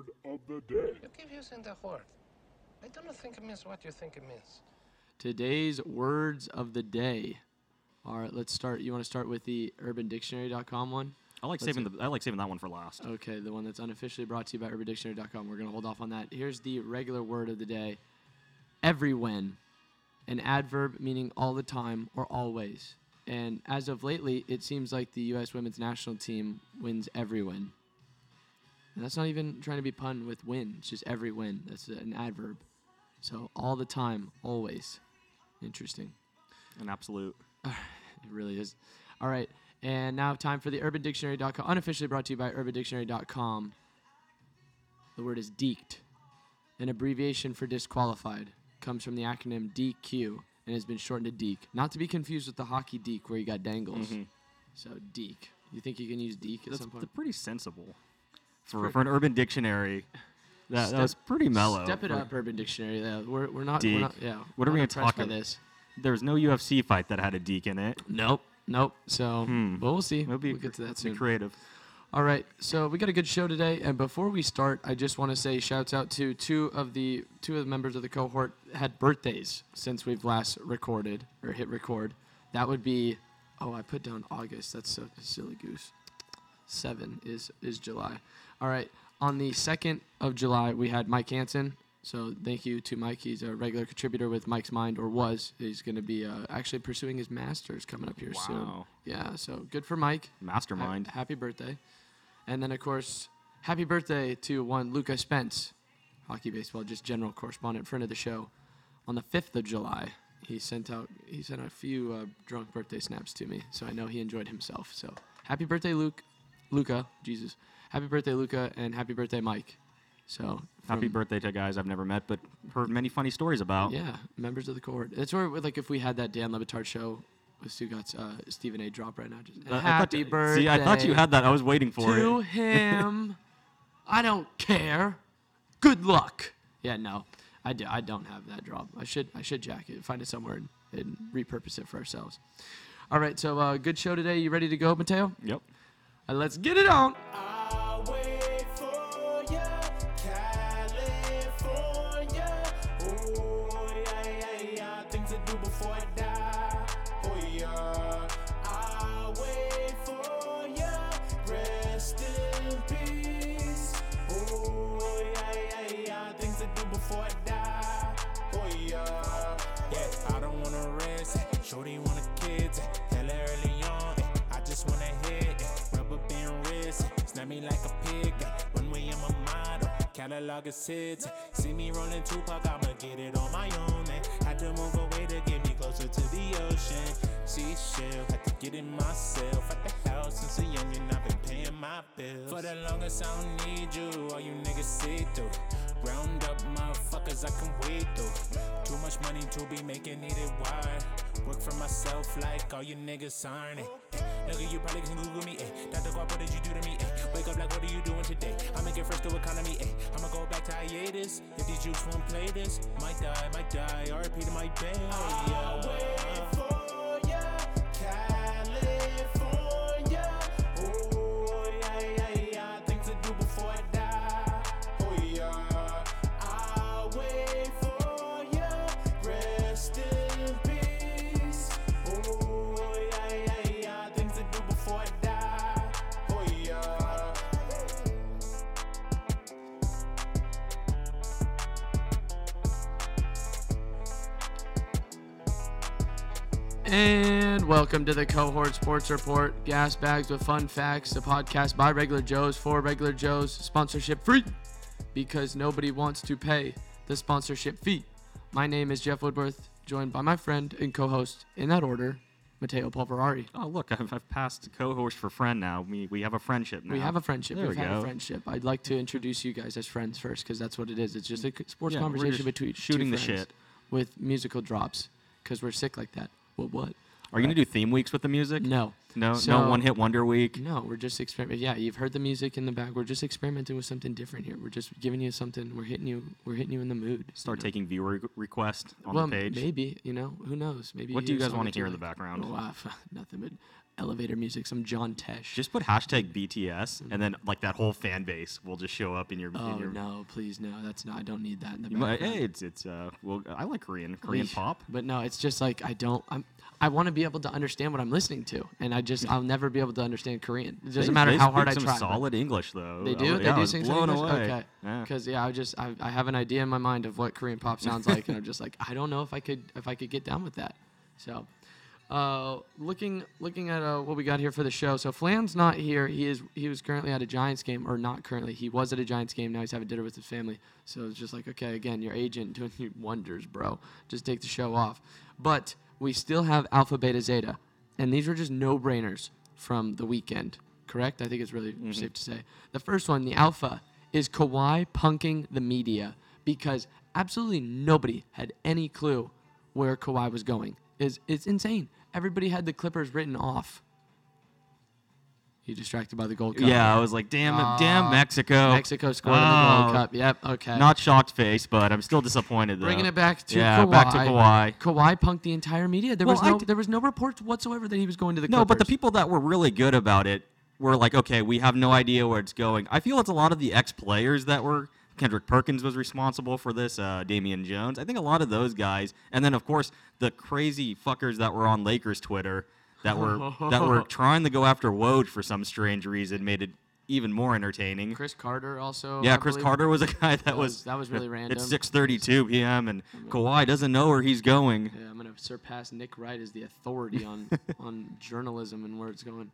word of the day. You keep using the word. I don't think it means what you think it means. Today's words of the day. All right, let's start. You want to start with the UrbanDictionary.com one? I like Let's saving the I like saving that one for last. Okay, the one that's unofficially brought to you by UrbanDictionary.com. We're gonna hold off on that. Here's the regular word of the day. Every when, an adverb meaning all the time or always. And as of lately, it seems like the U.S. women's national team wins every win. And that's not even trying to be pun with win. It's just every win. That's an adverb. So all the time, always. Interesting. An absolute. It really is. All right. And now time for the UrbanDictionary.com, unofficially brought to you by UrbanDictionary.com. The word is deeked, an abbreviation for disqualified. Comes from the acronym DQ and has been shortened to Deke. Not to be confused with the hockey deek where you got dangles. Mhm. So Deke. You think you can use Deke at That's some point? pretty sensible for for an urban dictionary. That, Step- that was pretty mellow. Step it for- up, Urban Dictionary. Though. We're, we're not. We're not yeah. What are we gonna talk by about? this? There was no UFC fight that had a deke in it. Nope. Nope. So, Hmm. but we'll see. It'll be we'll get to that soon. creative. All right, so we got a good show today, and before we start, I just want to say shouts out to two of the two of the members of the cohort had birthdays since we've last recorded or hit record. That would be, oh, I put down August. That's so silly goose. Seven is is July. All right, on the second of July, we had Mike Hansen. So thank you to Mike. He's a regular contributor with Mike's Mind, or was. He's going to be uh, actually pursuing his master's coming up here soon. Wow. Yeah, so good for Mike. Ha- Mastermind. happy birthday. And then, of course, happy birthday to one Luca Spence, hockey baseball, just general correspondent, friend of the show. On the 5th of July, he sent out he sent a few uh, drunk birthday snaps to me, so I know he enjoyed himself. So happy birthday, Luke, Luca, Jesus, happy birthday, Luca, and happy birthday, Mike. So Happy birthday to guys I've never met but heard many funny stories about. Yeah, members of the cohort. That's where like if we had that Dan Le Batard show with Stugatz, uh, Stephen A. drop right now. Just I thought- happy birthday. See, I thought you had that. I was waiting for to it. him. I don't care. Good luck. Yeah, no, I, do, I don't have that drop. I should I should jack it, find it somewhere, and, and repurpose it for ourselves. All right, so uh, good show today. You ready to go, Matteo? Yep. Uh, let's get it on. I'll Catalog is hits. See me rolling Tupac, I'ma get it on my own. And had to move away to get me closer to the ocean. Seashell, had to get it myself. At the house since a youngin', I've been paying my bills. For the longest, I don't need you. All you niggas see through. Round up motherfuckers, I can wait through. Too much money to be making needed wide. Work for myself like all you niggas aren't it. Nigga, you probably can Google me, eh. Dr. Guap, what did you do to me, eh? Wake up like, what are you doing today? I make it first to economy, eh. I'ma go back to hiatus. If these jukes won't play this, might die, might die. RP to my band. I'll wait for And welcome to the Cohort Sports Report. Gas bags with fun facts. A podcast by regular Joes for regular Joes. Sponsorship free because nobody wants to pay the sponsorship fee. My name is Jeff Woodworth, joined by my friend and co-host in that order, Matteo Polverari. Oh, look, I've, I've passed co-host for friend now. We, we have a friendship now. We have a friendship. There We've we had a go. friendship. I'd like to introduce you guys as friends first because that's what it is. It's just a c- sports Yeah, we're conversation just between two shooting the friends shit. with musical drops because we're sick like that. What? What? Are you going to do theme weeks with the music? No. No, So- no one hit wonder week. No, we're just experimenting. Yeah, you've heard the music in the back. We're just experimenting with something different here. We're just giving you something. We're hitting you. We're hitting you in the mood. Start taking viewer re- requests on well, the page. maybe you know. Who knows? Maybe. What do you guys wanna that you hear in the like. background? Oh, uh, nothing but. Elevator music, some John Tesh. Just put hashtag BTS, and then like that whole fan base will just show up in your. oh in your no, please no, that's not. I don't need that in the You might, background. hey, it's it's uh well I like Korean Korean pop. But no, it's just like I don't. I'm. I want to be able to understand what I'm listening to, and I just I'll never be able to understand Korean. It doesn't matter how hard I speak try. Some but- solid English though. They do. was- They do sing some blown English. away. Okay. Yeah. Because yeah, I just I, I have an idea in my mind of what Korean pop sounds like, and I'm just like I don't know if I could if I could get down with that. So, uh, looking looking at uh, what we got here for the show. So Flan's not here. He is he was currently at a Giants game, or not currently. He was at a Giants game. Now he's having dinner with his family. So it's just like okay, again, your agent doing you wonders, bro. Just take the show off. But we still have Alpha Beta Zeta, and these were just no brainers from the weekend. Correct? I think it's really safe to say. The first one, the Alpha, is Kawhi punking the media because absolutely nobody had any clue where Kawhi was going. Is it's insane. Everybody had the Clippers written off. You distracted by the Gold Cup? Yeah, I was like, damn it, damn Mexico. Mexico scored in the Gold Oh. Cup. Yep. Okay. Not shocked face, but I'm still disappointed though. Bringing it back to yeah, Kawhi. back to Kawhi. Kawhi punked the entire media. There Well, was I no d- there was no reports whatsoever that he was going to the No, but the people that were really good about it were like, okay, we have no idea where it's going. I feel it's a lot of the ex players that were. Kendrick Perkins was responsible for this. Uh, Damian Jones. I think a lot of those guys, and then of course the crazy fuckers that were on Lakers Twitter that were that were trying to go after Woj for some strange reason made it even more entertaining. Chris Carter also. yeah, I Chris believe- Carter was a guy that, That was, was- that was really random. It's 6:32 p.m. and Kawhi doesn't know where he's going. Yeah, I'm gonna surpass Nick Wright as the authority on on journalism and where it's going.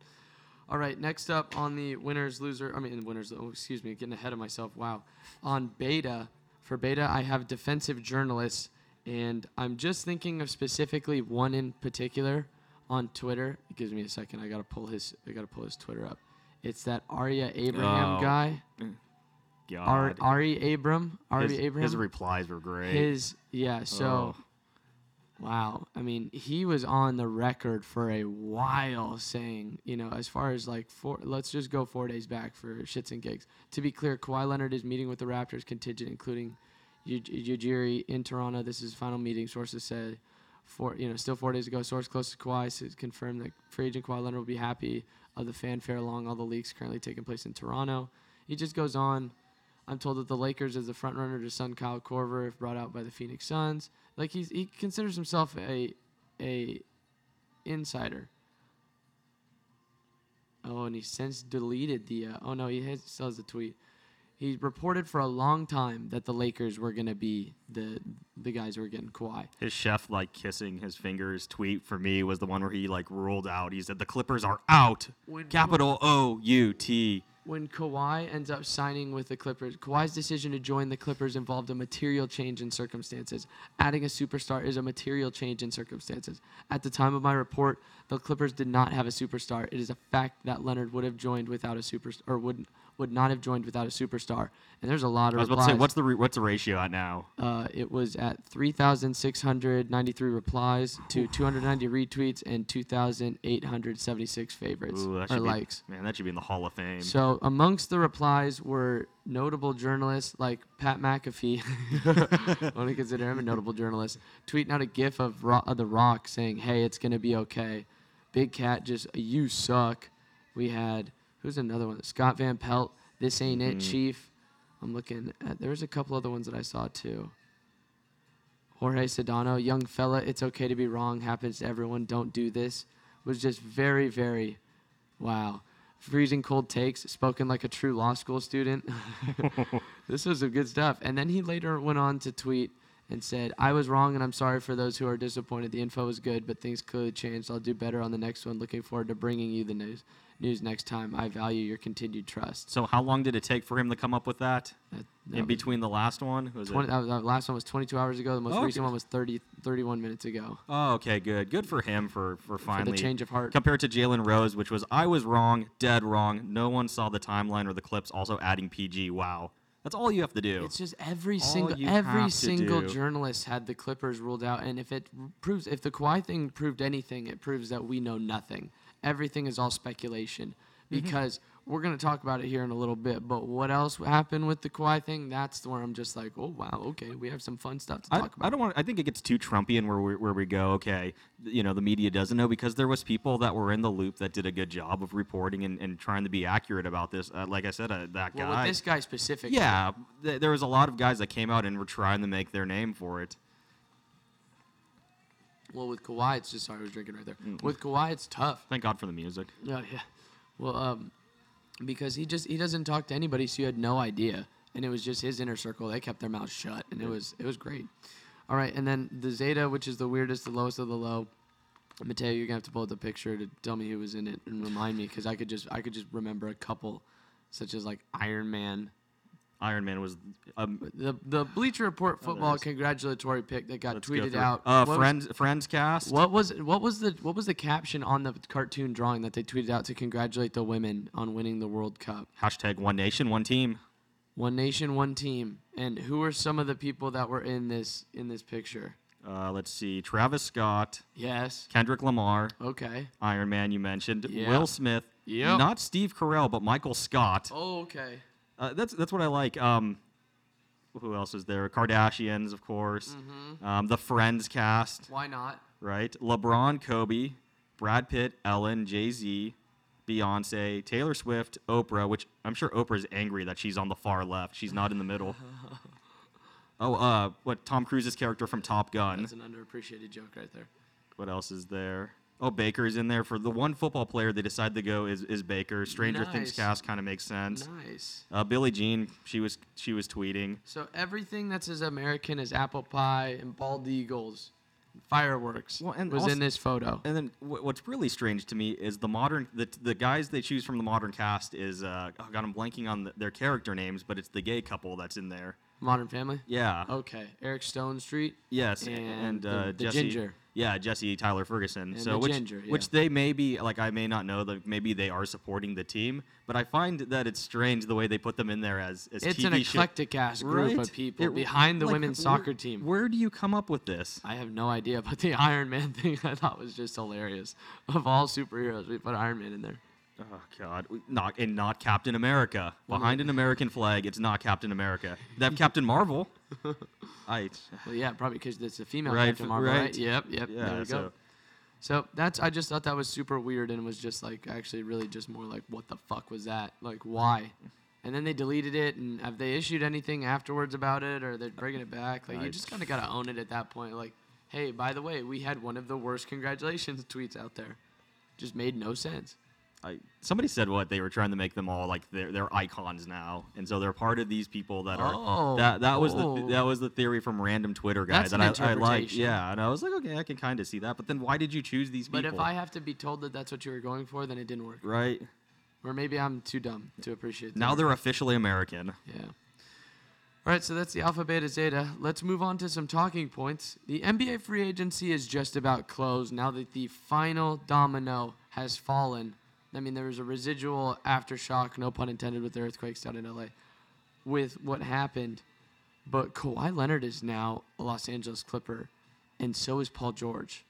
All right, next up on the winners loser. I mean winners. Oh, excuse me, getting ahead of myself. Wow. On beta, for beta, I have defensive journalists, and I'm just thinking of specifically one in particular on Twitter. It gives me a second. I gotta pull his. I gotta pull his Twitter up. It's that Arya Abraham Oh. guy. Mm. Ar- God. Ari Abram. Ari his, Abraham. his replies were great. His yeah. So, Oh. Wow. I mean, he was on the record for a while saying, you know, as far as like four, let's just go four days back for shits and gigs. To be clear, Kawhi Leonard is meeting with the Raptors contingent, including Ujiri in Toronto. This is final meeting. Sources said, four, you know, still four days ago. Source close to Kawhi confirmed that free agent Kawhi Leonard will be happy of the fanfare along all the leaks currently taking place in Toronto. He just goes on. I'm told that the Lakers is the front runner to son Kyle Korver if brought out by the Phoenix Suns. Like he's he considers himself a a insider. Oh, and he since deleted the. Uh, oh no, he has, still has the tweet. He reported for a long time that the Lakers were gonna be the the guys who were getting Kawhi. His chef like kissing his fingers tweet for me was the one where he like ruled out. He said the Clippers are out. When- Capital O U T. when Kawhi ends up signing with the Clippers, Kawhi's decision to join the Clippers involved a material change in circumstances. Adding a superstar is a material change in circumstances. At the time of my report, the Clippers did not have a superstar. It is a fact that Leonard would have joined without a superstar or would would not have joined without a superstar. And there's a lot of I was about to replies. say what's the re- what's the ratio at now? Uh, it was at 3,693 replies to 290 retweets and 2,876 favorites Ooh, or be, likes. Man, that should be in the Hall of Fame. So amongst the replies were notable journalists like Pat McAfee. I want to consider him a notable journalist. Tweeting out a GIF of, Ro- of the Rock saying, "Hey, it's gonna be okay." Big Cat just you suck. We had who's another one? Scott Van Pelt. This ain't it, mm-hmm. Chief. I'm looking at. There's a couple other ones that I saw too. Jorge Sedano, young fella, it's okay to be wrong. Happens to everyone. Don't do this. Was just very, very, wow. Freezing cold takes, spoken like a true law school student. this was some good stuff. And then he later went on to tweet and said, I was wrong and I'm sorry for those who are disappointed. The info was good, but things clearly changed. I'll do better on the next one. Looking forward to bringing you the news news next time. I value your continued trust. So how long did it take for him to come up with that? That, that In between the last one? Was 20, it? that that last one was 22 hours ago. The most Oh, recent okay. one was 30, 31 minutes ago. Oh, okay, good. Good for him for for finally the change of heart. Compared to Jalen Rose, which was I was wrong, dead wrong. No one saw the timeline or the clips. Also adding PG. Wow, that's all you have to do. It's just every All single you every have to single do. journalist had the Clippers ruled out, and if it proves if the Kawhi thing proved anything, it proves that we know nothing. Everything is all speculation Mm-hmm. because we're gonna talk about it here in a little bit. But what else happened with the Kawhi thing? That's where I'm just like, oh wow, okay, we have some fun stuff to I, talk about. I don't want. I think it gets too Trumpian where we, where we go. Okay, you know the media doesn't know because there was people that were in the loop that did a good job of reporting and, and trying to be accurate about this. Uh, like I said, uh, that well, guy. with this guy specifically. yeah, th- there was a lot of guys that came out and were trying to make their name for it. Well, with Kawhi, it's just sorry, I was drinking right there. Mm. With Kawhi, it's tough. Thank God for the music. Yeah, yeah. Well, um, because he just he doesn't talk to anybody, so you had no idea, and it was just his inner circle. They kept their mouths shut, and it was it was great. All right, and then the Zeta, which is the weirdest, the lowest of the low. Matteo, you're gonna have to pull up the picture to tell me who was in it and remind me, because I could just I could just remember a couple, such as like Iron Man. Iron Man was. Um, The the Bleacher Report football is. congratulatory pick that got let's tweeted through- out. Uh, What was- friends, friends cast. What was what was the what was the caption on the cartoon drawing that they tweeted out to congratulate the women on winning the World Cup? Hashtag one nation, one team. One nation, one team. And who are some of the people that were in this in this picture? Uh, let's see. Travis Scott, Yes. Kendrick Lamar, Okay. Iron Man. You mentioned Yeah. Will Smith. Yep. Not Steve Carell, but Michael Scott. Oh, okay. Uh, that's that's what I like. Um, who else is there? Kardashians, of course. Mm-hmm. Um, the Friends cast, Why not? right? LeBron, Kobe, Brad Pitt, Ellen, Jay Z, Beyonce, Taylor Swift, Oprah. Which I'm sure Oprah's angry that she's on the far left. She's not in the middle. oh, uh, what Tom Cruise's character from Top Gun. That's an underappreciated joke right there. What else is there? Oh, Baker's in there for the one football player they decide to go is, is Baker. Stranger Things cast kind of makes sense. Nice. Uh, Billie Jean, she was she was tweeting. So everything that's as American as apple pie and bald eagles, fireworks Well, and was also- in this photo. And then wh- what's really strange to me is the modern the, the guys they choose from the modern cast is uh, oh god I'm blanking on the, their character names, but it's the gay couple that's in there. Modern Family. Yeah. Okay. Eric Stonestreet. Yes, And and, the- uh, the Jesse. ginger. Yeah, Jesse Tyler Ferguson. And so the which ginger, yeah. which they may be like I may not know that maybe they are supporting the team, but I find that it's strange the way they put them in there as as It's TV an show- eclectic ass group Right? of people It- behind the like, women's where- soccer team. Where do you come up with this? I have no idea, but the Iron Man thing I thought was just hilarious. Of all superheroes, we put Iron Man in there. Oh God! Not and not Captain America. Behind an American flag, it's not Captain America. They have Captain Marvel. I. Well, yeah, probably because it's a female Right, Captain Marvel, right? right. Yep, yep. Yeah. there we so go. So that's I just thought that was super weird and was just like actually really just more like what the fuck was that? Like why? And then they deleted it and have they issued anything afterwards about it or they're bringing it back? Like you just kind of got to own it at that point. Like, hey, by the way, we had one of the worst congratulations tweets out there. Just made no sense. I, somebody said what they were trying to make them all like they're, they're icons now, and so they're part of these people that are. Oh, that that was the oh. that was the theory from random Twitter guy That's that I, I like. Yeah, and I was like, okay, I can kind of see that. But then why did you choose these people? But if I have to be told that that's what you were going for, then it didn't work. right Or maybe I'm too dumb to appreciate that. now they're officially American. Yeah. All right, so that's the Alpha Beta Zeta. Let's move on to some talking points. The NBA free agency is just about closed now that the final domino has fallen. I mean, there was a residual aftershock, no pun intended, with the earthquakes down in LA, with what happened. But Kawhi Leonard is now a Los Angeles Clipper, and so is Paul George.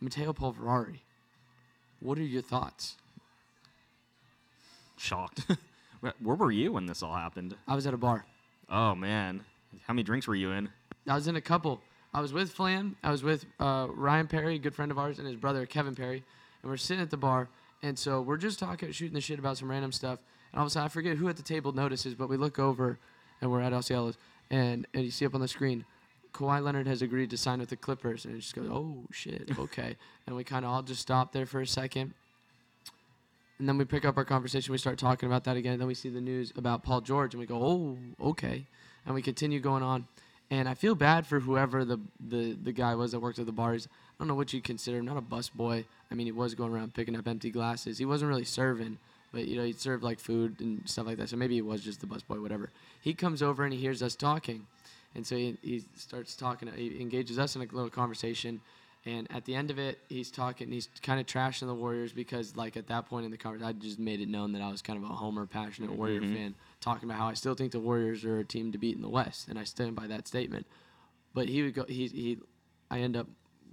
Matteo Polverari. What are your thoughts? Shocked. Where were you when this all happened? I was at a bar. Oh man, how many drinks were you in? I was in a couple. I was with Flan. I was with uh, Ryan Perry, a good friend of ours, and his brother Kevin Perry, and we're sitting at the bar. And so we're just talking, shooting the shit about some random stuff. And all of a sudden, I forget who at the table notices, but we look over, and we're at Osceola's, and and you see up on the screen, Kawhi Leonard has agreed to sign with the Clippers, and it just goes, oh shit, okay. and we kind of all just stop there for a second. And then we pick up our conversation. We start talking about that again. Then we see the news about Paul George, and we go, "Oh, okay." And we continue going on. And I feel bad for whoever the the, the guy was that worked at the bars. I don't know what you'd consider him. Not a bus boy. I mean, he was going around picking up empty glasses. He wasn't really serving, but you know, he'd serve like food and stuff like that. So maybe he was just the bus boy, whatever. He comes over and he hears us talking, and so he, he starts talking. He engages us in a little conversation. And at the end of it, he's talking. He's kind of trashing the Warriors because, like, at that point in the conversation, I just made it known that I was kind of a Homer, passionate Warrior mm-hmm. fan, talking about how I still think the Warriors are a team to beat in the West, and I stand by that statement. But he would go. He he. I end up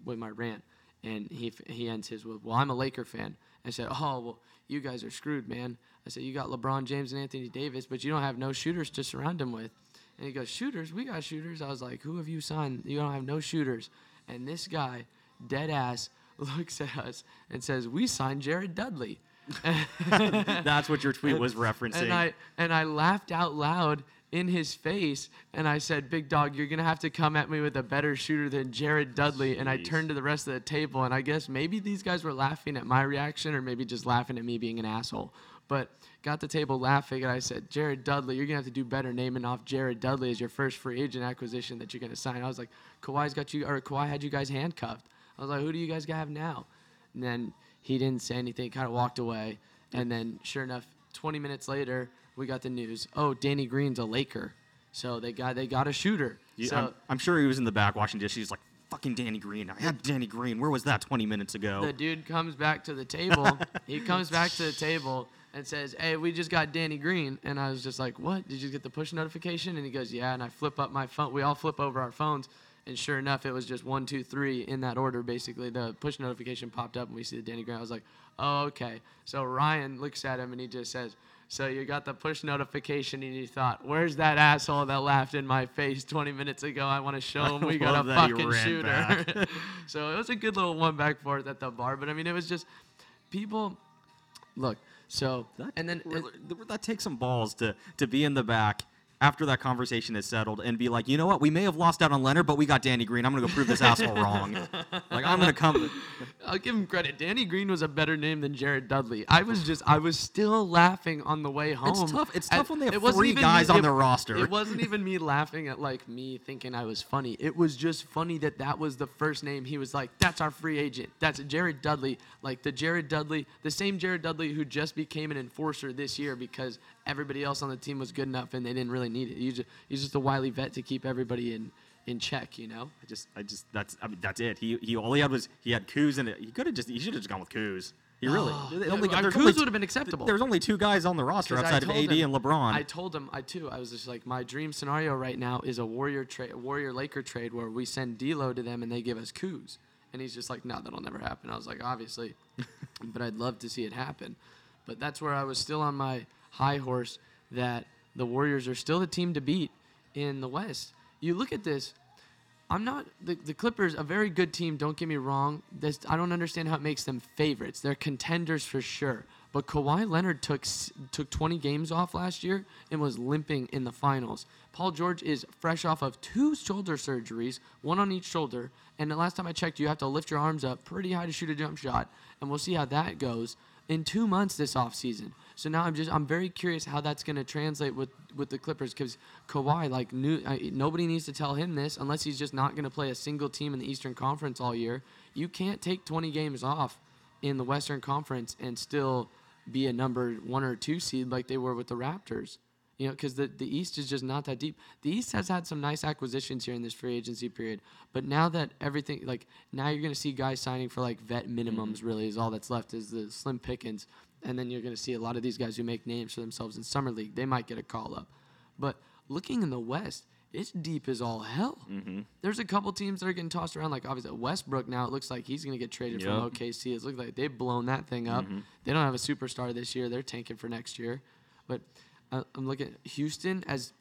with my rant, and he he ends his with, "Well, I'm a Laker fan." I said, "Oh, well, you guys are screwed, man." I said, you got LeBron James and Anthony Davis, but you don't have no shooters to surround him with. And he goes, shooters? We got shooters. I was like, who have you signed? You don't have no shooters. And this guy, dead ass, looks at us and says, we signed Jared Dudley. That's what your tweet was referencing. And I and I laughed out loud in his face and I said, "Big dog, you're gonna have to come at me with a better shooter than Jared Dudley." And I turned to the rest of the table and I guess maybe these guys were laughing at my reaction or maybe just laughing at me being an asshole. But got the table laughing and I said, "Jared Dudley, you're gonna have to do better naming off Jared Dudley as your first free agent acquisition that you're gonna sign." I was like, "Kawhi's got you, or Kawhi had you guys handcuffed." I was like, "Who do you guys have now?" And then he didn't say anything, kind of walked away. And then, sure enough, 20 minutes later, we got the news. Oh, Danny Green's a Laker, so they got they got a shooter. You- so I'm, I'm sure he was in the back watching this. He's like, fucking Danny Green. I had Danny Green. Where was that 20 minutes ago? the dude comes back to the table. he comes back to the table and says, "Hey, we just got Danny Green." And I was just like, "What? Did you get the push notification?" And he goes, "Yeah." And I flip up my phone. We all flip over our phones. And sure enough, it was just one, two, three in that order. Basically, the push notification popped up, and we see the Danny Green. I was like, "Oh, okay." So Ryan looks at him, and he just says, "So you got the push notification, and you thought, where's that asshole that laughed in my face 20 minutes ago? I want to show him we got a fucking shooter." so it was a good little one back forth at the bar. But I mean, it was just people. Look, so That, and then really- that takes some balls to to be in the back after that conversation is settled and be like, you know what, we may have lost out on Leonard, but we got Danny Green. I'm gonna go prove this asshole wrong. Like I'm gonna come. I'll give him credit. Danny Green was a better name than Jared Dudley. I was just, I was still laughing on the way home. It's tough- it's at- tough when they have three guys me- on it- their roster. It wasn't even me laughing at like me thinking I was funny. It was just funny that that was the first name. He was like, "That's our free agent. That's Jared Dudley." Like the Jared Dudley, the same Jared Dudley who just became an enforcer this year because everybody else on the team was good enough and they didn't really need it. He's just, he's just a wily vet to keep everybody in in check, you know. I just, I just, that's, I mean, that's it. He, he, all he had was he had Kuz in it. He could have just, he should have just gone with Kuz. He really. they only, uh, there's only- would've been acceptable. There's only two guys on the roster outside of AD him- and LeBron. I told him, I too, I was just like, my dream scenario right now is a Warrior trade, Warrior Laker trade where we send D'Lo to them and they give us Kuz. And he's just like, no, that'll never happen. I was like, obviously, but I'd love to see it happen. But that's where I was still on my high horse that the Warriors are still the team to beat in the West. You look at this, I'm not the, the Clippers, a very good team. Don't get me wrong. This I don't understand how it makes them favorites. They're contenders for sure. But Kawhi Leonard took took 20 games off last year and was limping in the finals. Paul George is fresh off of two shoulder surgeries, one on each shoulder. And the last time I checked, you have to lift your arms up pretty high to shoot a jump shot. And we'll see how that goes in two months this offseason. So now I'm just I'm very curious how that's going to translate with with the Clippers because Kawhi like new, nobody needs to tell him this unless he's just not going to play a single team in the Eastern Conference all year. You can't take 20 games off in the Western Conference and still be a number one or two seed like they were with the Raptors. You know, because the, the East is just not that deep. The East has had some nice acquisitions here in this free agency period, but now that everything like now you're gonna see guys signing for like vet minimums. Mm-hmm. Really, is all that's left is the slim pickings, and then you're gonna see a lot of these guys who make names for themselves in summer league. They might get a call up, but looking in the West, it's deep as all hell. Mm-hmm. There's a couple teams that are getting tossed around. Like obviously Westbrook now, it looks like he's gonna get traded from OKC. It looks like they've blown that thing up. Mm-hmm. They don't have a superstar this year. They're tanking for next year, but uh, I'm looking at Houston as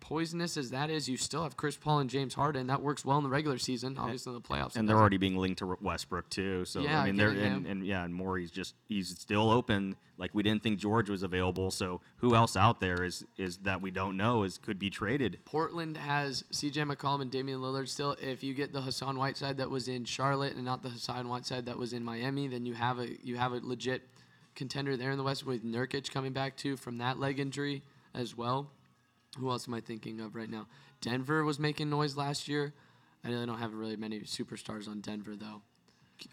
poisonous as that is. You still have Chris Paul and James Harden. That works well in the regular season. Obviously in the playoffs. and they're already being linked to Westbrook too. So Yeah, I mean, they're and, and yeah, and Morey's just he's still open. Like we didn't think George was available. So who else out there is is that we don't know is could be traded? Portland has CJ McCollum and Damian Lillard still. If you get the Hassan Whiteside that was in Charlotte and not the Hassan Whiteside that was in Miami, then you have a you have a legit contender there in the West with Nurkic coming back too from that leg injury as well. Who else am I thinking of right now? Denver was making noise last year. I really don't have really many superstars on Denver though.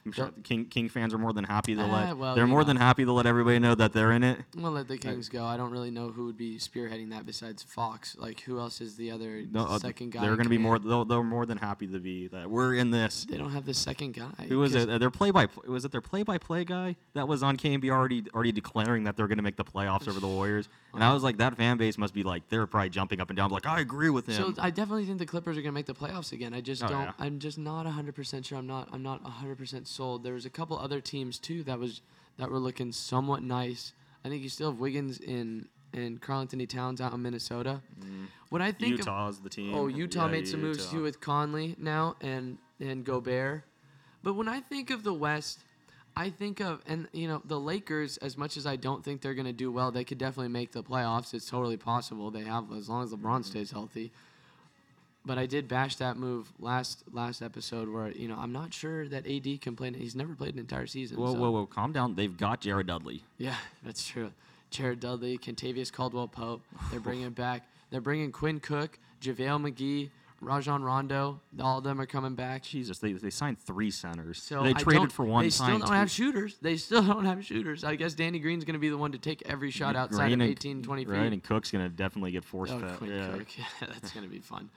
I'm sure King King fans are more than happy to let well, they're more know. than happy to let everybody know that they're in it. We'll let the Kings go. I don't really know who would be spearheading that besides Fox. Like who else is the other No, uh, second guy? they're going to be more. They'll, they're more than happy to be that we're in this. They don't have the second guy. Who was it? Uh, Their play by was it their play by play guy that was on KMB already already declaring that they're going to make the playoffs over the Warriors. And I was like, that fan base must be like they're probably jumping up and down, like I agree with him. So I definitely think the Clippers are going to make the playoffs again. I just Oh, don't. yeah. I'm just not 100% sure. I'm not. I'm not 100% sold. There was a couple other teams too that was that were looking somewhat nice. I think you still have Wiggins in and Karl Anthony Towns out in Minnesota. What I think of, Utah's the team. Oh, Utah Yeah, made some moves too with Conley now and and Gobert. But when I think of the West, I think of and you know the Lakers. As much as I don't think they're going to do well, they could definitely make the playoffs. It's totally possible. They have as long as Mm-hmm. LeBron stays healthy. But I did bash that move last last episode where you know I'm not sure that AD can play. He's never played an entire season. Whoa, so- whoa, whoa! Calm down. They've got Jared Dudley. Yeah, that's true. Jared Dudley, Kentavious Caldwell Pope. They're bringing back. They're bringing Quinn Cook, JaVale McGee, Rajon Rondo. All of them are coming back. Jesus, they, they signed three centers. So they I traded for one. They still don't two. have shooters. They still don't have shooters. I guess Danny Green's going to be the one to take every shot outside Green of and- 18, 20 feet. Right, and Cook's gonna definitely get forced Oh, fed. Quinn yeah. Cook. Yeah, that's gonna be fun.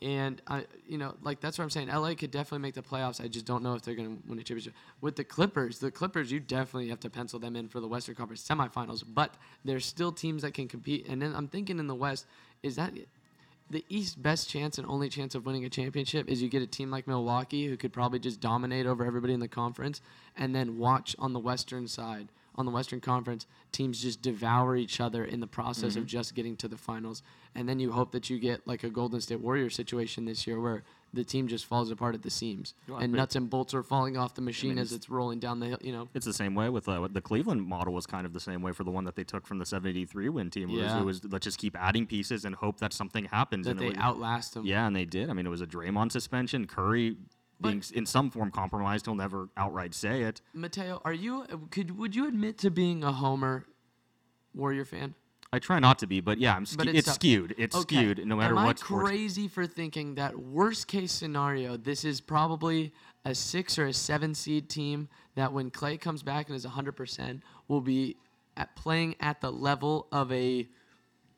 And I, you know, like that's what I'm saying. LA could definitely make the playoffs. I just don't know if they're gonna win a championship. With the Clippers, the Clippers, you definitely have to pencil them in for the Western Conference semifinals. But there's still teams that can compete. And then I'm thinking in the West, is that the East best chance and only chance of winning a championship is you get a team like Milwaukee who could probably just dominate over everybody in the conference, and then watch on the Western side, on the Western Conference, teams just devour each other in the process of just getting to the finals, and then you hope that you get like a Golden State Warrior situation this year where the team just falls apart at the seams Well, and nuts and bolts are falling off the machine as it's- it's rolling down the hill. You know, It's the same way with uh, the Cleveland model was kind of the same way for the one that they took from the 73 win team. It was- Yeah. It was let's just keep adding pieces and hope that something happens. that and they was- outlast them. Yeah, and they did. I mean, it was a Draymond suspension. Curry But- being in some form compromised. He'll never outright say it. Matteo, are you? Could would you admit to being a Homer Warrior fan? I try not to be, but yeah, I'm ske- But it's, it's skewed. It's Okay. skewed no matter Am what I sport. crazy for thinking that worst case scenario, this is probably a six or a seven seed team that when Clay comes back and is 100%, will be at playing at the level of a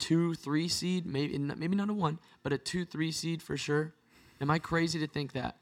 two, three seed, maybe maybe not a one, but a two, three seed for sure. Am I crazy to think that?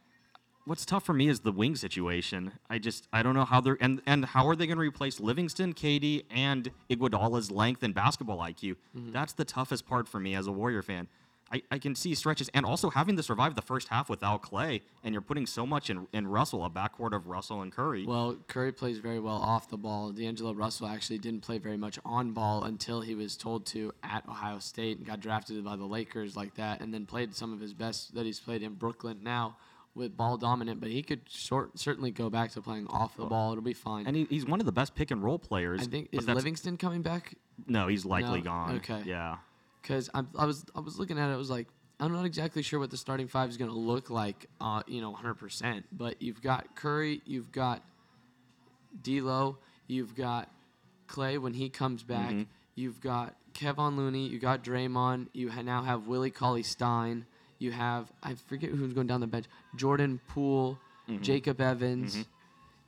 What's tough for me is the wing situation. I just I don't know how they're and and how are they going to replace Livingston, KD, and Iguodala's length and basketball IQ? Mm-hmm. That's the toughest part for me as a Warrior fan. I, I can see stretches and also having to survive the first half without Clay, and you're putting so much in in Russell, a backcourt of Russell and Curry. Well, Curry plays very well off the ball. D'Angelo Russell actually didn't play very much on ball until he was told to at Ohio State and got drafted by the Lakers like that, and then played some of his best that he's played in Brooklyn now with ball dominant. But he could short, certainly go back to playing off the ball. It'll be fine. and he, he's one of the best pick and roll players. I think is Livingston coming back? No, he's likely No, gone. okay. Yeah. Because I was I was looking at it. I was like, I'm not exactly sure what the starting five is going to look like. Uh, you know, 100%. But you've got Curry, you've got D'Lo, you've got Clay when he comes back. Mm-hmm. You've got Kevon Looney, you got Draymond. You ha- now have Willie Cauley Stein. You have I forget who's going down the bench. Jordan Poole, Jacob Evans.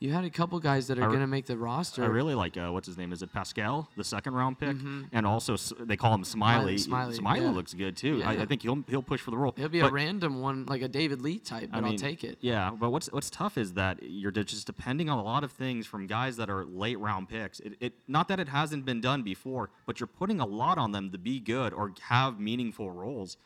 You had a couple guys that are Mm-hmm. Re- going to make the roster. I really like uh, what's his name? Is it Paschall, the second round pick, and also they call him Smiley. Mm-hmm. Smiley, yeah. looks good too. I, Yeah. I think he'll he'll push for the role. He'll be But- a random one, like a David Lee type, but I mean, will take it. Yeah, but what's what's tough is that you're just depending on a lot of things from guys that are late round picks. It, it not that it hasn't been done before, but you're putting a lot on them to be good or have meaningful roles.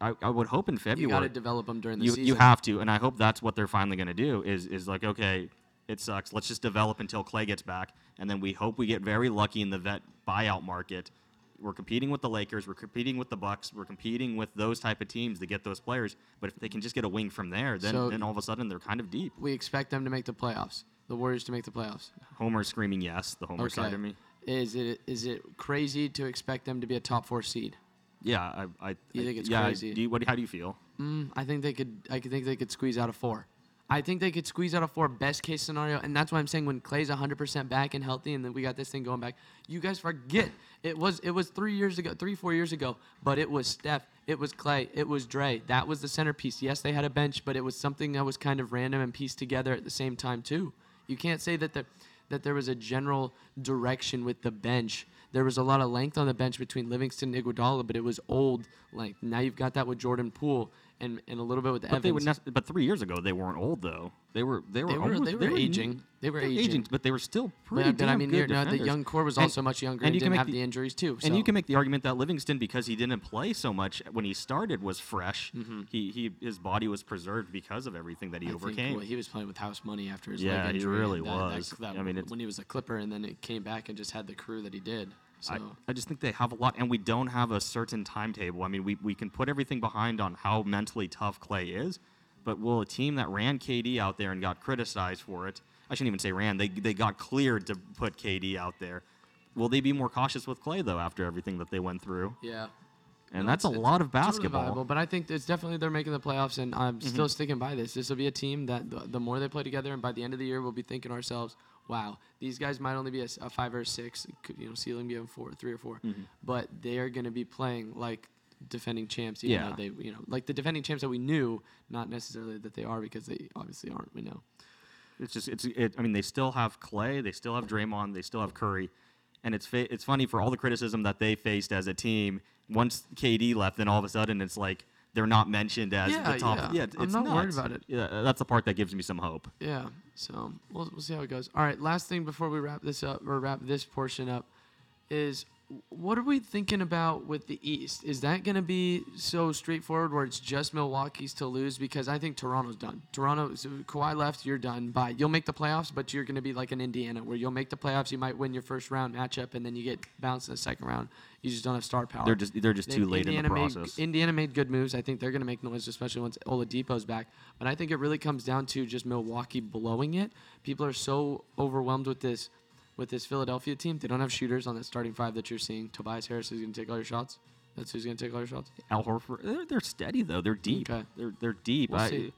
I, I, would hope in February. You got to develop them during the you, season. you have to, and I hope that's what they're finally going to do. Is is like okay, it sucks. Let's just develop until Clay gets back, and then we hope we get very lucky in the vet buyout market. We're competing with the Lakers. We're competing with the Bucks. We're competing with those type of teams to get those players. But if they can just get a wing from there, then So- then all of a sudden they're kind of deep. we expect them to make the playoffs. The Warriors to make the playoffs. Homer screaming yes. The Homer side of me. Is it is it crazy to expect them to be a top four seed? Yeah, I. I You I- think it's yeah, crazy? Do you, what? How do you feel? Mm, I think they could. I could think they could squeeze out a four. I think they could squeeze out a four best case scenario, and that's why I'm saying when Clay's 100% back and healthy, and then we got this thing going back. You guys forget it was it was three years ago, three four years ago, but it was Steph, it was Clay, it was Dre. That was the centerpiece. Yes, they had a bench, but it was something that was kind of random and pieced together at the same time too. You can't say that the that there was a general direction with the bench. There was a lot of length on the bench between Livingston and Iguodala, but it was old length. Now you've got that with Jordan Poole, and, and a little bit with But they were Evans. nec- but three years ago they weren't old though. They were they were They were- almost- they were n- aging. They were they're aging. but they were still But, pretty but I mean, good no, the young core was And- also much younger and, you can didn't make have the, the, injuries too. And you can make the argument that Livingston, because he didn't play so much when he started, was fresh. Mm-hmm. He, he his body was preserved because of everything that he I think, overcame. well, he was playing with house money after his Yeah, leg he injury. really and that- that- was. that- I mean, when he was a Clipper, and then it came back and just had the crew that he did. So I, I just think they have a lot, and we don't have a certain timetable. I mean, we, we can put everything behind on how mentally tough Clay is, but will a team that ran KD out there and got criticized for it? I shouldn't even say ran. They they got cleared to put KD out there. Will they be more cautious with Clay though after everything that they went through? yeah. And No, that's a lot of it's totally basketball. viable, but I think it's definitely they're making the playoffs, and I'm Mm-hmm. still sticking by this. This will be a team that the, the more they play together, and by the end of the year, we'll be thinking ourselves, "Wow, these guys might only be a five or a six, could, you know, ceiling be a four, three or 4 Mm-hmm. but they are going to be playing like defending champs. Even Yeah. though they, you know, like the defending champs that we knew, not necessarily that they are because they obviously aren't. We know. It's just it's it, I mean they still have Clay, they still have Draymond, they still have Curry, and it's fa- it's funny for all the criticism that they faced as a team. Once KD left, then all of a sudden it's like they're not mentioned as Yeah, the top. yeah. it's I'm not worried about it. Yeah, uh, that's the part that gives me some hope. Yeah. So we'll, we'll see how it goes. All right. Last thing before we wrap this up or wrap this portion up is what are we thinking about with the East? Is that going to be so straightforward where it's just Milwaukee's to lose? Because I think Toronto's done. Toronto, so Kawhi left, you're done. Bye. You'll make the playoffs, but you're going to be like an Indiana where you'll make the playoffs, you might win your first round matchup, and then you get bounced in the second round. You just don't have star power. They're just they're just too late in the Indiana made- process. Indiana made good moves. I think they're going to make noise, especially once Oladipo's back. But I think it really comes down to just Milwaukee blowing it. People are so overwhelmed with this, with this Philadelphia team. They don't have shooters on that starting five that you're seeing. Tobias Harris is going to take all your shots. That's who's going to take all your shots. Al Horford, they're, they're steady though. They're deep. Okay. They're they're deep. We'll I, see.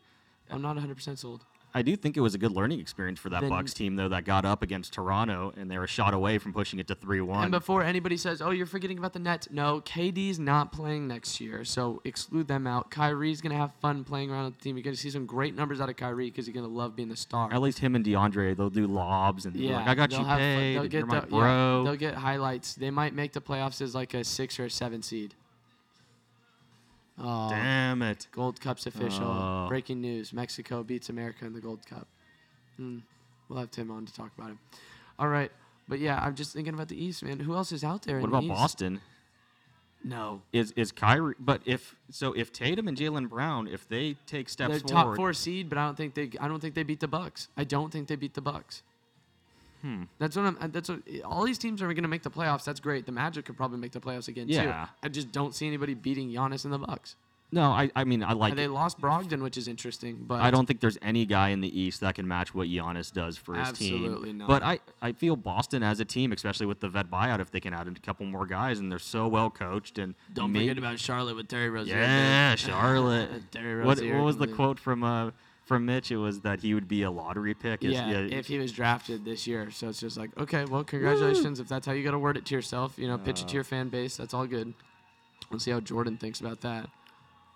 I'm not 100% sold. I do think it was a good learning experience for that Then- Bucks team though that got up against Toronto and they were shot away from pushing it to three one. And before anybody says, "Oh, you're forgetting about the Nets," no, KD's not playing next year, so exclude them out. Kyrie's gonna have fun playing around with the team. You're gonna see some great numbers out of Kyrie because he's gonna love being the star. At least him and DeAndre, they'll do lobs and Yeah, like, I got you fun. paid. They'll get the- yeah, they'll get highlights. They might make the playoffs as like a six or a seven seed. Oh, Damn it. Gold Cup's official. Oh. Breaking news: Mexico beats America in the Gold Cup. Hmm. We'll have Tim on to talk about it. All right, but yeah, I'm just thinking about the East, man. Who else is out there? What in the about East? Boston? No, Is is Kyrie? But if so, if Tatum and Jaylen Brown, if they take steps they're forward, top four seed, but I don't think they. I don't think they beat the Bucks. I don't think they beat the Bucks. Hmm. That's what I'm. That's what all these teams are going to make the playoffs. That's great. The Magic could probably make the playoffs again Yeah. too. I just don't see anybody beating Giannis and the Bucks. no, I I mean I like. they it. lost Brogdon, which is interesting, but I don't think there's any guy in the East that can match what Giannis does for his Absolutely team. Absolutely not. But I, I feel Boston as a team, especially with the vet buyout, if they can add a couple more guys, and they're so well coached and Don't maybe, forget about Charlotte with Terry Rozier. yeah. Charlotte. Terry what, Rozier. what was the quote from uh from Mitch? It was that he would be a lottery pick. Is- Yeah, if he was drafted this year. So it's just like, okay, well, congratulations. If that's how you got to word it to yourself, you know, pitch it to your fan base. That's all good. We'll see how Jordan thinks about that.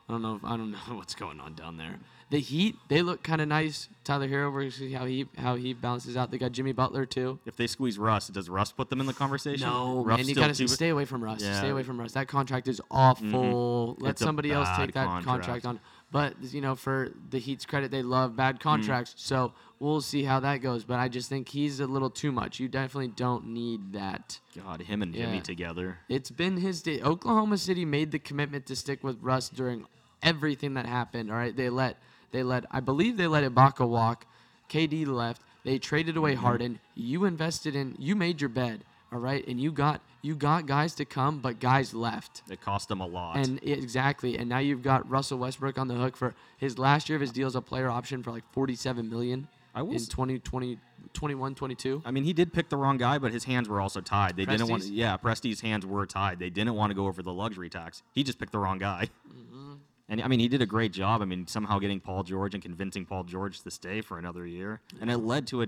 I don't know. If, I don't know what's going on down there. The Heat, they look kind of nice. Tyler Herro, we're gonna see how he how he balances out. They got Jimmy Butler too. if they squeeze Russ, does Russ put them in the conversation? No, Russ man, you gotta stay away from Russ. Stay Yeah. Mm-hmm. away from Russ. That contract is awful. Let It's somebody else take that contract. contract. on. But you know, for the Heat's credit, they love bad Mm. contracts. So we'll see how that goes. But I just think he's a little too much. You definitely don't need that. God, him and Jimmy Yeah. together. It's been his day. Oklahoma City made the commitment to stick with Russ during everything that happened. All right, they let they let I believe they let Ibaka walk. KD left. They traded away Mm-hmm. Harden. You invested in. You made your bed. All right, and you got you got guys to come, but guys left. It cost them a lot. And i- exactly, and now you've got Russell Westbrook on the hook for his last year of his deal as a player option for like 47 million I will in s- 2020 21 22. I mean, he did pick the wrong guy, but his hands were also tied. They didn't want. Presti's? Yeah, Presti's hands were tied. They didn't want to go over the luxury tax. He just picked the wrong guy. Mm-hmm. And I mean, he did a great job. I mean, somehow getting Paul George and convincing Paul George to stay for another year, and it led to a,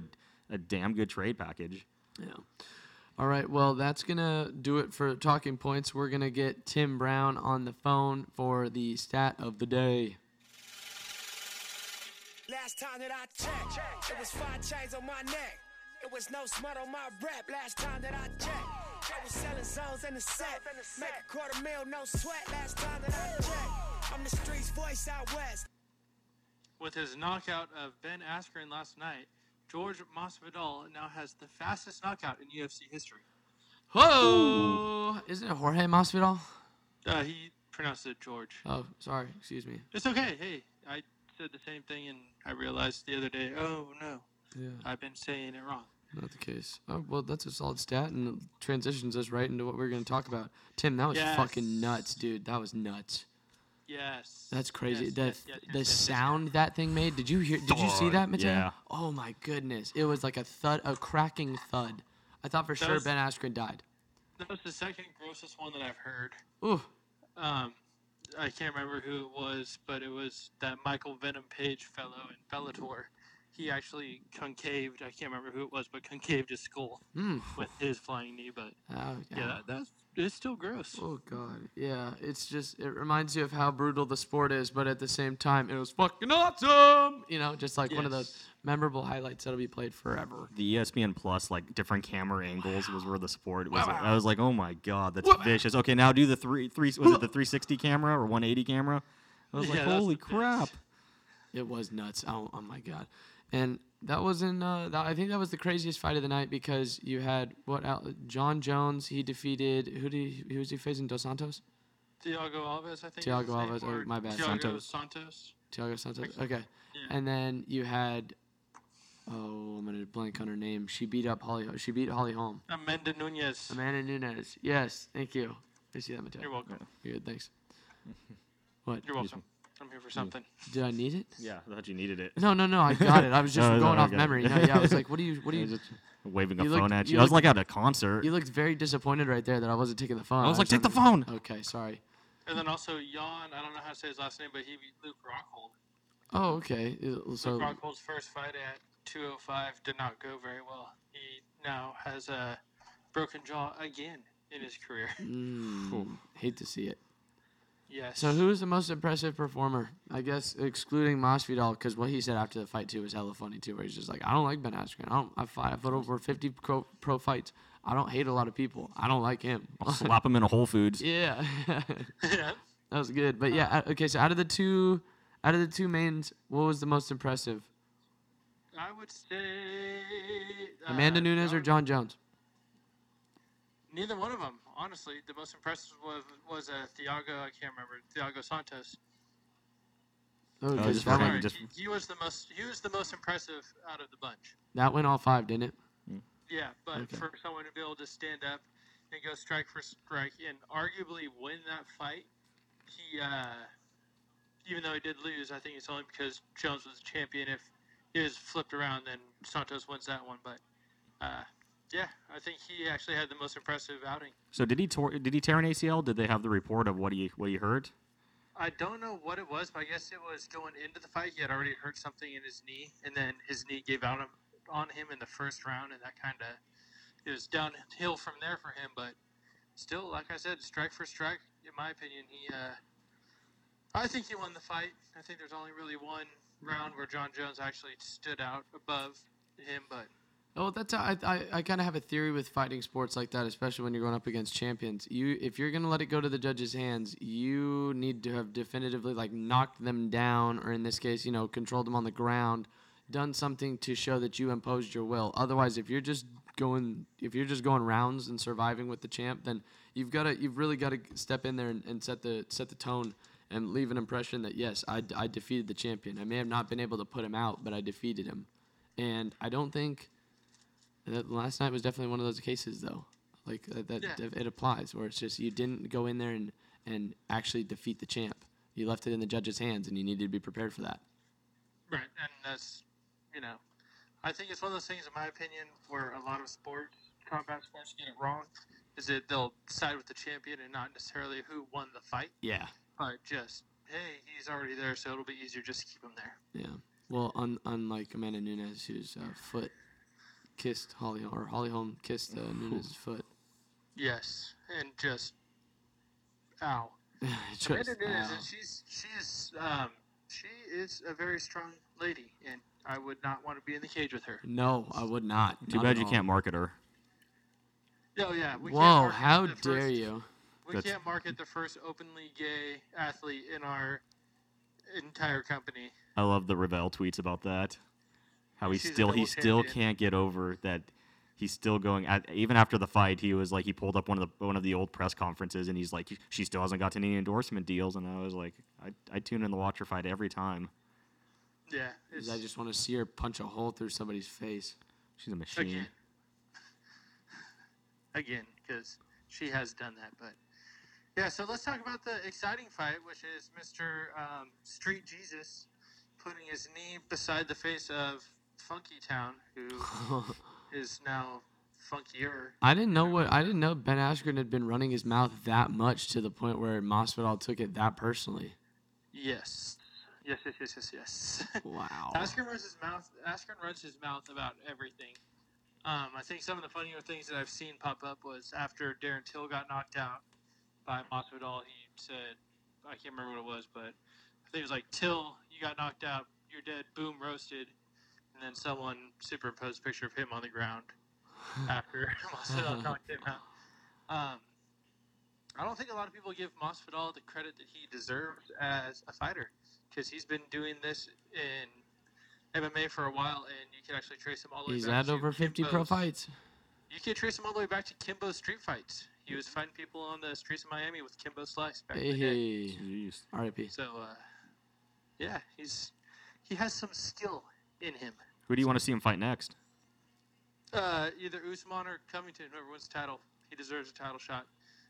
a damn good trade package. Yeah. All right. Well, that's gonna do it for talking points. We're gonna get Tim Brown on the phone for the stat of the day. Last time that I checked, it was five chains on my neck. It was no smut on my rap. Last time that I checked, I was selling zones in the set. Make a quarter mil, no sweat. Last time that I checked, I'm I'm the streets voice out west. With his knockout of Ben Askren last night, George Masvidal now has the fastest knockout in UFC history. Whoa! Isn't it Jorge Masvidal? Uh, he pronounced it George. Oh, sorry. Excuse me. It's okay. Hey, I said the same thing, and I realized the other day. Oh no, Yeah, I've been saying it wrong. not the case. Oh well, that's a solid stat and it transitions us right into what we're going to talk about. Tim, that was fucking nuts, dude. That was nuts. Yes. That's crazy. Yes, the yes, yes, the yes, yes, yes. sound that thing made. Did you hear? Did you see that, Matteo? yeah. Oh my goodness! It was like a thud, a cracking thud. I thought for That sure was- Ben Askren died. That was the second grossest one that I've heard. Ooh, Um, I can't remember who it was, but it was that Michael Venom Page fellow in Bellator. He actually concaved. I can't remember who it was, but concaved his skull mm. with his flying knee. But Oh, yeah, that, that's it's still gross. Oh god, yeah. It's just it reminds you of how brutal the sport is, but at the same time, it was fucking awesome. You know, just like one of those memorable highlights that'll be played forever. The ESPN Plus, like different camera angles, was where the sport was. Wow. I was like, oh my god, that's Wow. vicious. Okay, now do the three three. Was it the 360 camera or 180 camera? I was Yeah, like, holy the best. crap. It was nuts. Oh, oh my god. And that wasn't. Uh, that, I think that was the craziest fight of the night because you had what? Al- Jon Jones. He defeated who? Did he, who was he facing? Dos Santos. Thiago Alves, I think. is Thiago his Alves, oh, or my bad. Thiago Santos. Santos. Thiago Santos. Okay. yeah. And then you had. Oh, I'm gonna blank on her name. She beat up Holly. She beat Holly Holm. Amanda Nunes. Amanda Nunes. Yes, thank you. I see that, Matteo. You're welcome. You're good, thanks. What? You're welcome. I'm here for something. Did I need it? Yeah, I thought you needed it. No, no, no. I got it. I was just No, no, going off okay. memory. No, yeah, I was like, what do you, what do I you? was just waving a You phone looked- at you you. I was looked- like at a concert. You looked very disappointed right there that I wasn't taking the phone. I was like, take the phone. Okay, sorry. And then also Jan, I don't know how to say his last name, but he beat Luke Rockhold. Oh, okay. Uh, So, Luke Rockhold's first fight at 205 did not go very well. He now has a broken jaw again in his career. mm, hate to see it. Yes. So, who was the most impressive performer? I guess excluding Masvidal, because what he said after the fight too was hella funny too. Where he's just like, I don't like Ben Askren. I don't. I fight. I've fought over 50 pro, pro fights. I don't hate a lot of people. I don't like him. I'll slap him in a Whole Foods. yeah. yeah. That was good. But yeah, uh, okay. So out of the two, out of the two mains, what was the most impressive? I would say Amanda uh, Nunes or Jon Jones? Neither one of them. Honestly, the most impressive was was uh, Thiago. I can't remember Thiago Santos. Oh, Oh, 'cause just that, for just- he, he was the most. He was the most impressive out of the bunch. that went all five, didn't it? Yeah, but Okay. for someone to be able to stand up and go strike for strike and arguably win that fight, he, uh, even though he did lose, I think it's only because Jones was a champion. If it was flipped around, then Santos wins that one. But uh, yeah, I think he actually had the most impressive outing. So did he tor- did he tear an ACL? Did they have the report of what he what he hurt? I don't know what it was, but I guess it was going into the fight. He had already hurt something in his knee, and then his knee gave out on him in the first round, and that kind of it was downhill from there for him. But still, like I said, strike for strike, in my opinion, he. Uh, I think he won the fight. I think there's only really one round where Jon Jones actually stood out above him, but Oh, that's I I, kind of have a theory with fighting sports like that, especially when you're going up against champions. You if you're gonna let it go to the judges' hands, you need to have definitively like knocked them down, or in this case, you know, controlled them on the ground, done something to show that you imposed your will. Otherwise, if you're just going if you're just going rounds and surviving with the champ, then you've got to you've really got to step in there and, and set the set the tone and leave an impression that yes, I, I defeated the champion. I may have not been able to put him out, but I defeated him. And I don't think last night was definitely one of those cases, though. Like that, that Yeah. it applies, where it's just you didn't go in there and and actually defeat the champ. You left it in the judge's hands, and you needed to be prepared for that. Right, and that's, you know, I think it's one of those things, in my opinion, where a lot of sports, combat sports, get it wrong, is that they'll side with the champion and not necessarily who won the fight, Yeah, but just, hey, he's already there, so it'll be easier just to keep him there. yeah. Well, un, unlike Amanda Nunes, whose uh, foot kissed Holly or Holly Holm kissed uh, Nunes' foot. Yes, and just, ow. Just, Amanda Nunes, ow. and she's she's um she is a very strong lady, and I would not want to be in the cage with her. No, I would not. Too Not bad you all. can't market her. Oh yeah, we Whoa! How dare first- you? We That's- can't market the first openly gay athlete in our entire company. I love the Ravel tweets about that. How he She's still he double still champion. can't get over that. He's still going at even after the fight. He was like he pulled up one of the one of the old press conferences and he's like she still hasn't gotten any endorsement deals. And I was like I I tune in the watch her fight every time. Yeah, 'Cause it's, I just want to see her punch a hole through somebody's face. She's a machine. again, again, because she has done that. But yeah, so let's talk about the exciting fight, which is Mr. Um, Street Jesus putting his knee beside the face of Funky Town, who is now funkier. I didn't know what I didn't know Ben Askren had been running his mouth that much to the point where Masvidal took it that personally. Yes. Yes, yes, yes, yes, yes. Wow. Askren runs his mouth. Askren runs his mouth about everything. Um, I think some of the funnier things that I've seen pop up was after Darren Till got knocked out by Masvidal. He said, I can't remember what it was, but I think it was like Till, you got knocked out, you're dead, boom, roasted, and then someone superimposed a picture of him on the ground after Masvidal knocked him out. Um, I don't think a lot of people give Masvidal the credit that he deserves as a fighter because he's been doing this in MMA for a while, and you can actually trace him all the way He's back had to over 50 pro fights. You can trace him all the way back to Kimbo street fights. He was fighting people on the streets of Miami with Kimbo Slice back in the day. Hey, Jeez. R.I.P. So, uh, yeah, he's he has some skill in him. Who do you want to see him fight next? Uh, either Usman or Covington, whoever wins the title, he deserves a title shot.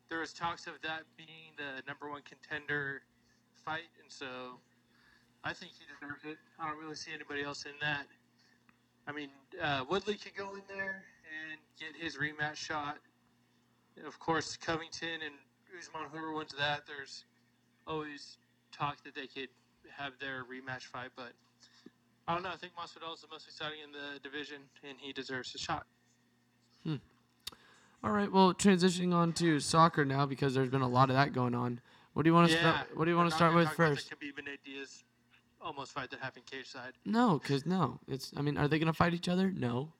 There was talks of that being the number one contender fight, and so I think he deserves it. I don't really see anybody else in that. I mean, uh, Woodley could go in there and get his rematch shot. Of course, Covington and Usman, whoever wins that, there's always talk that they could have their rematch fight, but I don't know. I think Masvidal is the most exciting in the division, and he deserves a shot. Hmm. All right, well, transitioning on to soccer now because there's been a lot of that going on. What do you want to yeah. start? What do you want to start with first? Khabib and Diaz almost fight that happened cage side. No, because no, it's. I mean, are they gonna fight each other? No.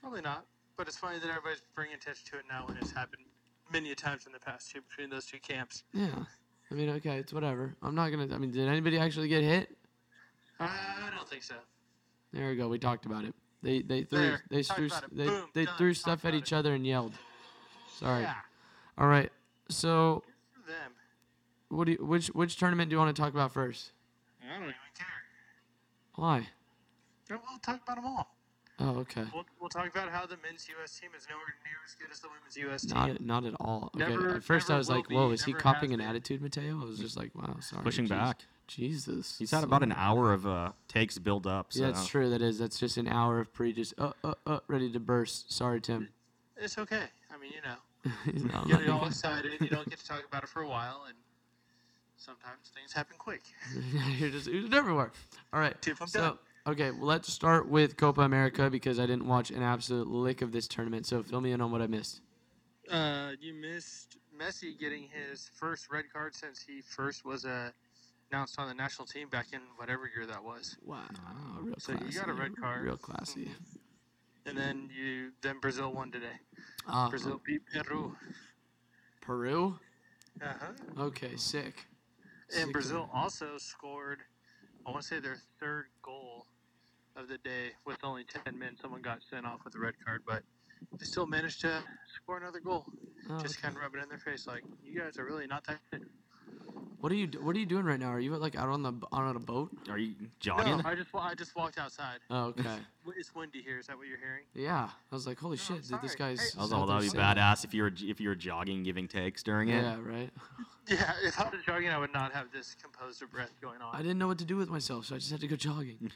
Probably not. But it's funny that everybody's bringing attention to it now when it's happened many a times in the past too between those two camps. Yeah. I mean, okay, it's whatever. I'm not gonna. I mean, did anybody actually get hit? I don't think so. There we go. We talked about it. They they threw There, they threw about s- it. they, Boom, they done, threw talked stuff at each it. other and yelled. Sorry. Yeah, All right. So them. what do you, which which tournament do you want to talk about first? I don't even care. Why? We'll talk about them all. Oh, okay. We'll, we'll talk about how the men's U.S. team is nowhere near as good as the women's U.S. team. Not at, not at all. Okay. Never- at first I was like, be, "Whoa, is he never copying an been. attitude, Matteo?" I was just like, "Wow, sorry." Pushing jeez. back. Jesus. He's had so- about an hour of uh, takes build up. So. Yeah, it's true. That is. That's just an hour of pre just uh uh uh ready to burst. Sorry, Tim. It's okay. I mean, you know, He's you get all go. excited. You don't get to talk about it for a while, and sometimes things happen quick. You're just oozing everywhere. All right. Tip, I'm So done. okay, well, let's start with Copa America because I didn't watch an absolute lick of this tournament. So fill me in on what I missed. Uh, you missed Messi getting his first red card since he first was uh, announced on the national team back in whatever year that was. Wow, real So you got a red card. Real classy. And then you then Brazil won today. Uh, Brazil beat Peru. Peru. Uh huh. Okay, sick. And Sick. Brazil also scored, I want to say their third goal of the day with only 10 men. Someone got sent off with a red card, but they still managed to score another goal. Oh, Just okay. kind of rub it in their face like, you guys are really not that good. What are you do- What are you doing right now? Are you like out on the on a boat? Are you jogging? No, I just, wa- I just walked outside. Oh, okay. W- It's windy here. Is that what you're hearing? yeah, I was like, holy No, shit, I'm dude, this sorry. guy's. Hey, I was out all there that'd be badass if you were if you were jogging, giving takes during it. Yeah, right. Yeah, if I was jogging, I would not have this composed of breath going on. I didn't know what to do with myself, so I just had to go jogging.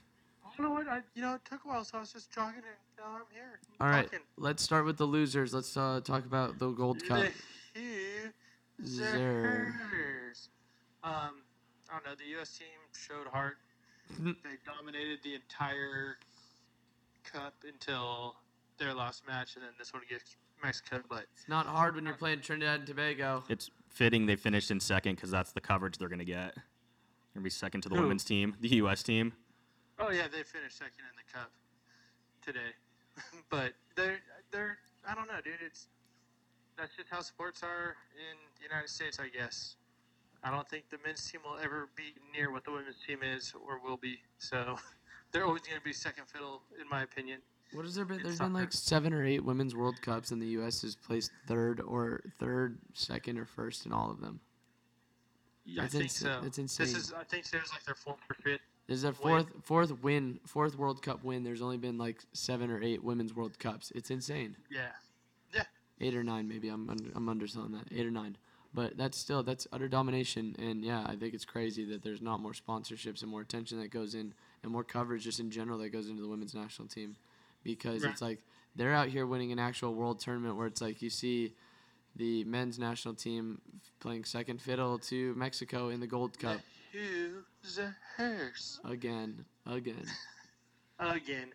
I don't know what I, you know, it took a while, so I was just jogging, and now I'm here. All right, talking. let's start with the losers. Let's uh, talk about the Gold Cup. The Zer. Hoosiers. Um, I don't know. The U.S. team showed heart. they dominated the entire cup until their last match, and then this one against Mexico. But It's not hard when you're playing Trinidad and Tobago. It's fitting they finished in second because that's the coverage they're gonna get. They're gonna be second to the Who? women's team, the U.S. team. oh yeah, they finished second in the cup today. but they're they're I don't know, dude. It's that's just how sports are in the United States, I guess. I don't think the men's team will ever be near what the women's team is or will be. So they're always going to be second fiddle, in my opinion. What has there been? There's been like seven or eight women's World Cups, and the U.S. has placed third or third, second, or first in all of them. Yeah, I think so. it's This is, I think there's like their fourth or fifth. This is their Win. fourth fourth win, fourth World Cup win. There's only been like seven or eight women's World Cups. It's insane. Yeah. Eight or nine, maybe. I'm under, I'm underselling that. Eight or nine, but that's still that's utter domination. And yeah, I think it's crazy that there's not more sponsorships and more attention that goes in and more coverage just in general that goes into the women's national team, because Right. it's like they're out here winning an actual world tournament where it's like you see the men's national team playing second fiddle to Mexico in the Gold Cup again, again. Again.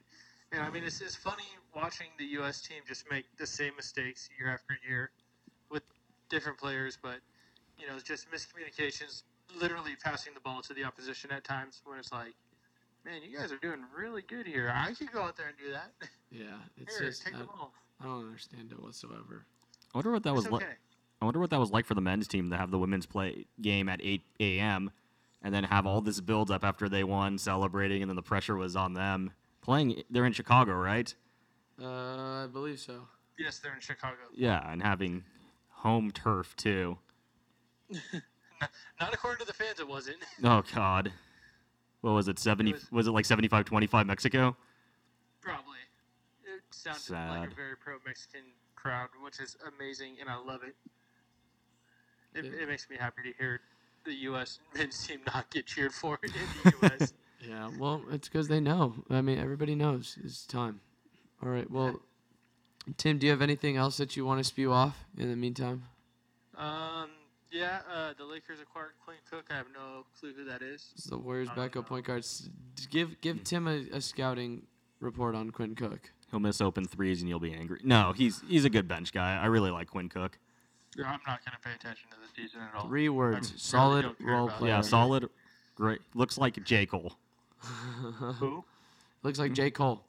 And I mean, it's, it's funny watching the U.S. team just make the same mistakes year after year with different players, but, you know, it's just miscommunications, literally passing the ball to the opposition at times when it's like, man, you guys are doing really good here. I could go out there and do that. Yeah, it's Here, just take I, the ball. I don't understand it whatsoever. I wonder what that was It's like. okay. I wonder what that was like for the men's team to have the women's play game at 8 a.m. and then have all this build up after they won, celebrating, and then the pressure was on them playing. They're in Chicago, right? Uh, I believe so. Yes, they're in Chicago. Yeah, and having home turf too. Not according to the fans, it wasn't. Oh God, what was it? Seventy? was- was, it like 75-25 Mexico? Probably. It sounded Sad. like a very pro Mexican crowd, which is amazing, and I love it. It, Yeah. it makes me happy to hear the U.S. men's team not get cheered for in the U.S. Yeah, well, it's because they know. I mean, everybody knows it's time. All right. Well, Tim, do you have anything else that you want to spew off in the meantime? um, yeah, uh, the Lakers acquired Quinn Cook. I have no clue who that is. It's the Warriors' backup know. point guard. Give give Tim a, a scouting report on Quinn Cook. He'll miss open threes and you'll be angry. No, he's he's a good bench guy. I really like Quinn Cook. Yeah, I'm not going to pay attention to the season at all. Three words: really solid don't role player. Yeah, solid, great. Looks like J Cole. Who? Looks like J Cole.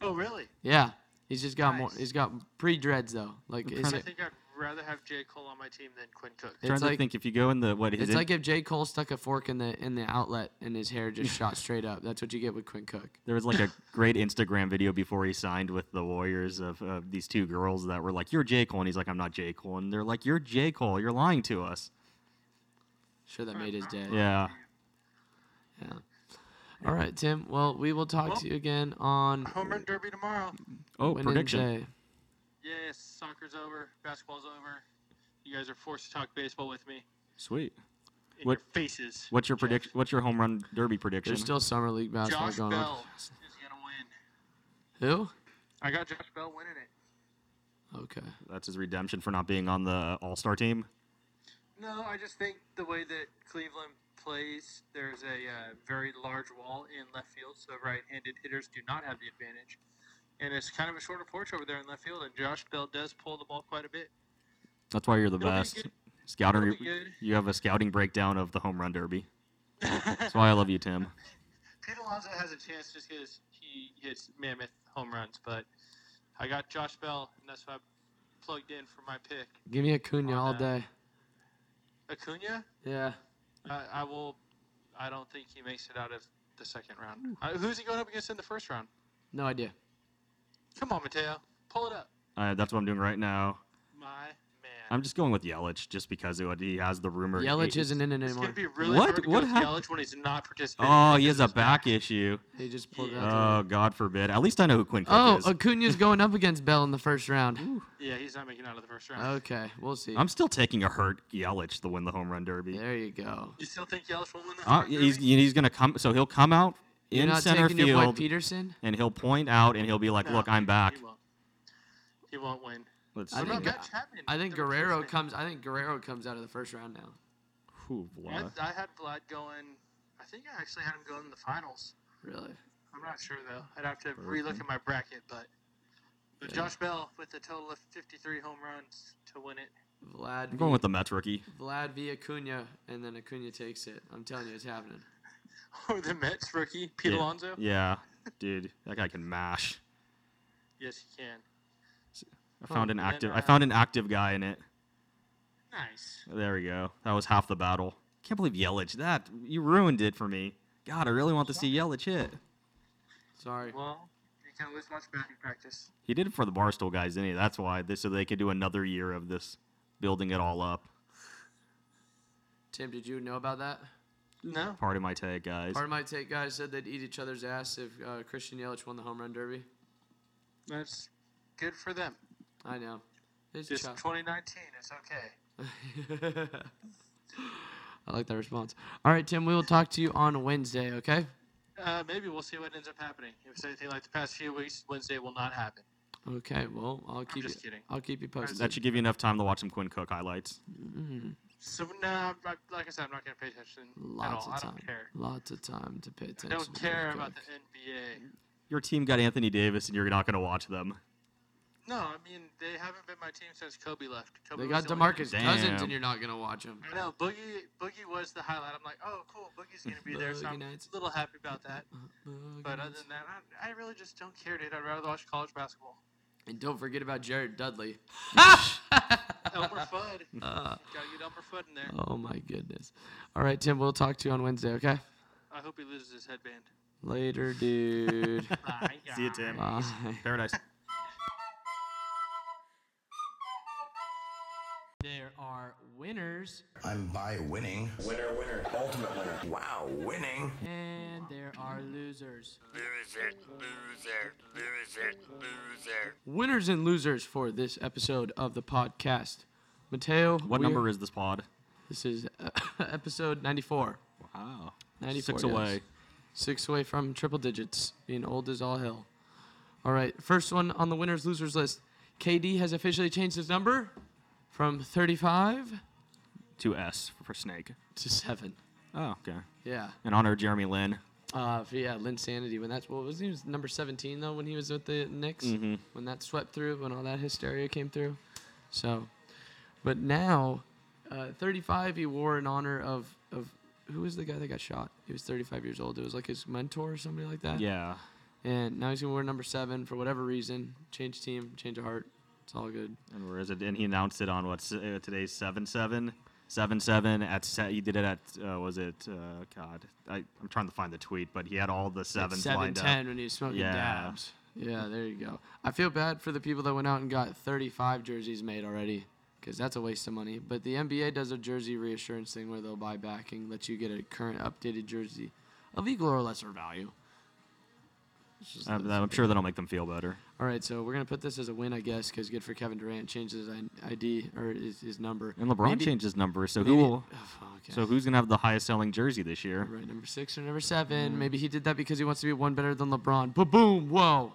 Oh, really? Yeah, he's just got more. He's got pre dreads though. Like I'm is I it, think I'd rather have J. Cole on my team than Quinn Cook. It's trying to like- think if you go in the what his it's in- like if J Cole stuck a fork in the in the outlet and his hair just shot straight up. That's what you get with Quinn Cook. There was like a great Instagram video before he signed with the Warriors of uh, these two girls that were like, "You're J Cole," and he's like, "I'm not J Cole," and they're like, "You're J Cole. You're lying to us." Sure, that made his day. Yeah. Yeah. All right, Tim. Well, we will talk Well, to you again on Home run derby tomorrow. Oh, prediction. Wednesday. Yes, soccer's over, basketball's over. You guys are forced to talk baseball with me Sweet. in What- your faces. What's your prediction? What's your home run derby prediction? There's still summer league basketball Josh going Bell on. is gonna win. Who? I got Josh Bell winning it. Okay. That's his redemption for not being on the All Star team. No, I just think the way that Cleveland plays, there's a uh, very large wall in left field, so right-handed hitters do not have the advantage. And it's kind of a shorter porch over there in left field, and Josh Bell does pull the ball quite a bit. That's why you're the It'll best. good. Scouting. Be. You have a scouting breakdown of the home run derby. That's why I love you, Tim. Pete Alonso has a chance just because he hits mammoth home runs, but I got Josh Bell, and that's why I plugged in for my pick. Give me Acuna On all that. day. Acuna, Yeah. I, I will. I don't think he makes it out of the second round. Uh, who's he going up against in the first round? No idea. Come on, Matteo, pull it up. Uh, that's what I'm doing right now. My man. I'm just going with Yelich just because it, he has the rumor. Yelich he- isn't in it it's anymore. gonna be really What? hard to What go with Yelich when he's not participating. Oh, he has a of his back issue. He just pulled Yeah. out. Oh, God forbid. At least I know who Quinn Cook Oh, is. Acuna's going up against Bell in the first round. Yeah, he's not making it out of the first round. Okay, we'll see. I'm still taking a hurt Yelich to win the home run derby. There you go. you still think Yelich will win the Uh, run he's derby? he's gonna come. So he'll come out You're in not center taking your boy field, Peterson? and he'll point out, and he'll be like, No, "Look, I'm back." He won't. He won't win. Let's I see. about think- Matt Chapman? I think The Guerrero replacement? comes. I think Guerrero comes out of the first round now. Whew, I, Vlad. I had Vlad going. I think I actually had him going in the finals. Really? I'm not sure though. I'd have to relook at my bracket, but but Yeah. Josh Bell with a total of 53 home runs to win it. Vlad. I'm going v, with the Mets rookie. Vlad via Acuna, and then Acuna takes it. I'm telling you, it's happening. Or oh, the Mets rookie Pete Yeah. Alonso. Yeah, dude, that guy can mash. Yes, he can. I found an and then, active. I uh, found an active guy in it. Nice. There we go. That was half the battle. Can't believe Yelich. That you ruined it for me. God, I really want to see Yelich hit. Sorry. Well, you can always watch batting practice. He did it for the Barstool guys, didn't he? That's why. This, so they could do another year of this, building it all up. Tim, did you know about that? No. Part of my take, guys. Part of my take guys said they'd eat each other's ass if uh, Christian Yelich won the home run derby. That's good for them. I know. It's Just chop- 2019. It's okay. I like that response. All right, Tim, we will talk to you on Wednesday, okay? Uh, maybe we'll see what ends up happening. If it's anything like the past few weeks, Wednesday will not happen. Okay, well, I'll keep I'm just you, kidding. I'll keep you posted. That should give you enough time to watch some Quinn Cook highlights. So no, I'm like I said, I'm not going to pay attention Lots at all. of I time. don't care. Lots of time to pay attention. I don't care about the NBA. Your team got Anthony Davis, and you're not going to watch them. No, I mean they haven't been my team since Kobe left. Kobe They was got the only- Demarcus Cousins, Damn. and you're not gonna watch him. I know Boogie. Boogie was the highlight. I'm like, oh, cool. Boogie's gonna be there, so Boogie I'm Nights. a little happy about that. Uh, But other than that, I, I really just don't care, dude. I'd rather watch college basketball. and don't forget about Jared Dudley. Elmer Fudd. Uh, Gotta get Elmer Fudd in there. oh my goodness. All right, Tim, we'll talk to you on Wednesday, okay? I hope he loses his headband. Later, dude. Bye, See you, Tim. Bye. Paradise. Are winners I'm by winning. Winner, winner, ultimate winner. Wow, winning. and there are losers. Loser, loser, loser, loser. Winners and losers for this episode of the podcast. Matteo, What we're- number is this pod? This is uh, episode 94. Wow. 94 Six yes. away. Six away from triple digits, being old as all hell. All right, first one on the winners losers list. KD has officially changed his number from 35 Two S for snake. to 7. Oh, okay. Yeah. In honor of Jeremy Lin. Uh, for, yeah, Linsanity. When that's what was he was number 17 though when he was with the Knicks. Mhm. When that swept through, when all that hysteria came through. So, but now, uh, 35 he wore in honor of of who was the guy that got shot? He was 35 years old. It was like his mentor or somebody like that. Yeah. And now he's gonna wear number seven for whatever reason. Change team, change of heart. It's all good. And where is it? And he announced it on what's uh, today's seven seven. Seven seven at se- he did it at uh, was it uh, God I I'm trying to find the tweet but he had all the sevens seven lined ten up. when he was smoking Yeah. dabs. Yeah, there you go. I feel bad for the people that went out and got 35 jerseys made already, because that's a waste of money. But the NBA does a jersey reassurance thing where they'll buy back and let you get a current updated jersey of equal or lesser value. I'm, I'm sure that'll make them feel better. All right, so we're gonna put this as a win, I guess, because good for Kevin Durant changes his ID or his, his number. And LeBron Maybe- changed his number, so maybe- who will? Oh, okay. So who's gonna have the highest selling jersey this year? Right, number six or number seven. Mm. Maybe he did that because he wants to be one better than LeBron. But boom, whoa.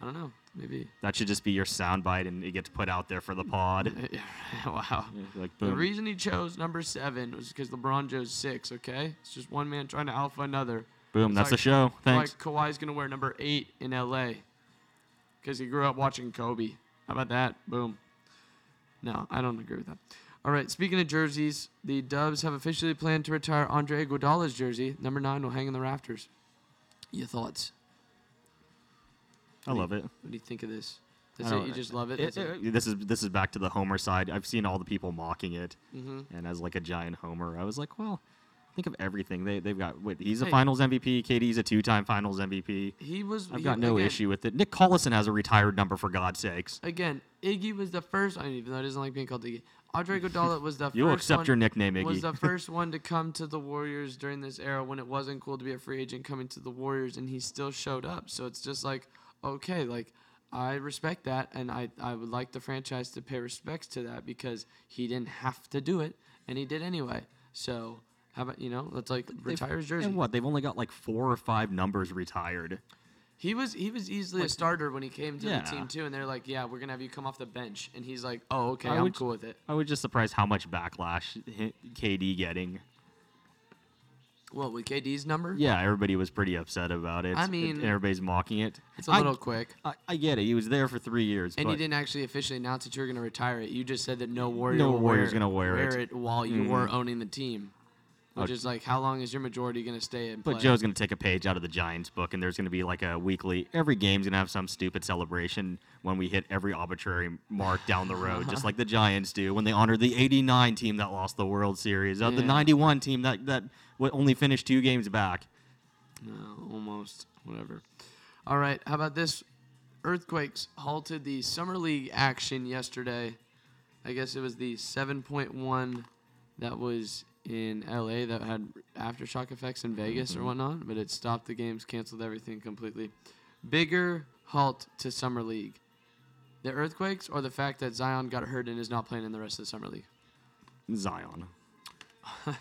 I don't know. Maybe. That should just be your soundbite, and it gets put out there for the pod. wow. like The reason he chose number seven was because LeBron chose six. Okay, it's just one man trying to alpha another. Boom. It's That's like- the show. Thanks. Like Kawhi's gonna wear number eight in LA because he grew up watching Kobe. How about that? Boom. No, I don't agree with that. All right. Speaking of jerseys, the Dubs have officially planned to retire Andre Iguodala's jersey. Number nine will hang in the rafters. Your thoughts? I love it. What do you think of this? That's it. You just love it. It- it? this is this is back to the Homer side. I've seen all the people mocking it, Mhm. and as like a giant Homer, I was like, well, think of everything they they've got. Wait, he's a Hey. Finals MVP. KD's a two-time Finals MVP. He was. I've he- got no again, issue with it. Nick Collison has a retired number for God's sakes. Again, Iggy was the first. I mean, even though he doesn't like being called Iggy, Andre Iguodala was the You'll first accept one, your nickname, Iggy. Was the first one to come to the Warriors during this era when it wasn't cool to be a free agent coming to the Warriors, and he still showed up. So it's just like, okay, like I respect that, and I I would like the franchise to pay respects to that because he didn't have to do it, and he did anyway. So how about you know, let's like retire his jersey. And what? They've only got like four or five numbers retired. He was he was easily a starter when he came to Yeah. the team too, and they're like, yeah, we're gonna have you come off the bench, and he's like, oh okay, I I'm would- cool with it. I was just surprised how much backlash hi- KD getting. What with KD's number? Yeah, everybody was pretty upset about it. I mean, everybody's mocking it. It's a I- little quick. I, I get it. He was there for three years, And but you didn't actually officially announce that you were going to retire it. You just said that no warrior No will warrior's wear, gonna wear it. while you were Mhm. owning the team. Which is like how long is your majority going to stay in play? But Joe's going to take a page out of the Giants book, and there's going to be like a weekly. Every game's going to have some stupid celebration when we hit every arbitrary mark down the road, just like the Giants do when they honor the '89 team that lost the World Series, uh, the '91 team that that w- only finished two games back. No, almost. Whatever. All right. How about this? Earthquakes halted the summer league action yesterday. I guess it was the 7.1 that was in LA that had aftershock effects in Vegas or whatnot, but it stopped the games, canceled everything completely. Bigger halt to summer league. The earthquakes or the fact that Zion got hurt and is not playing in the rest of the summer league. Zion.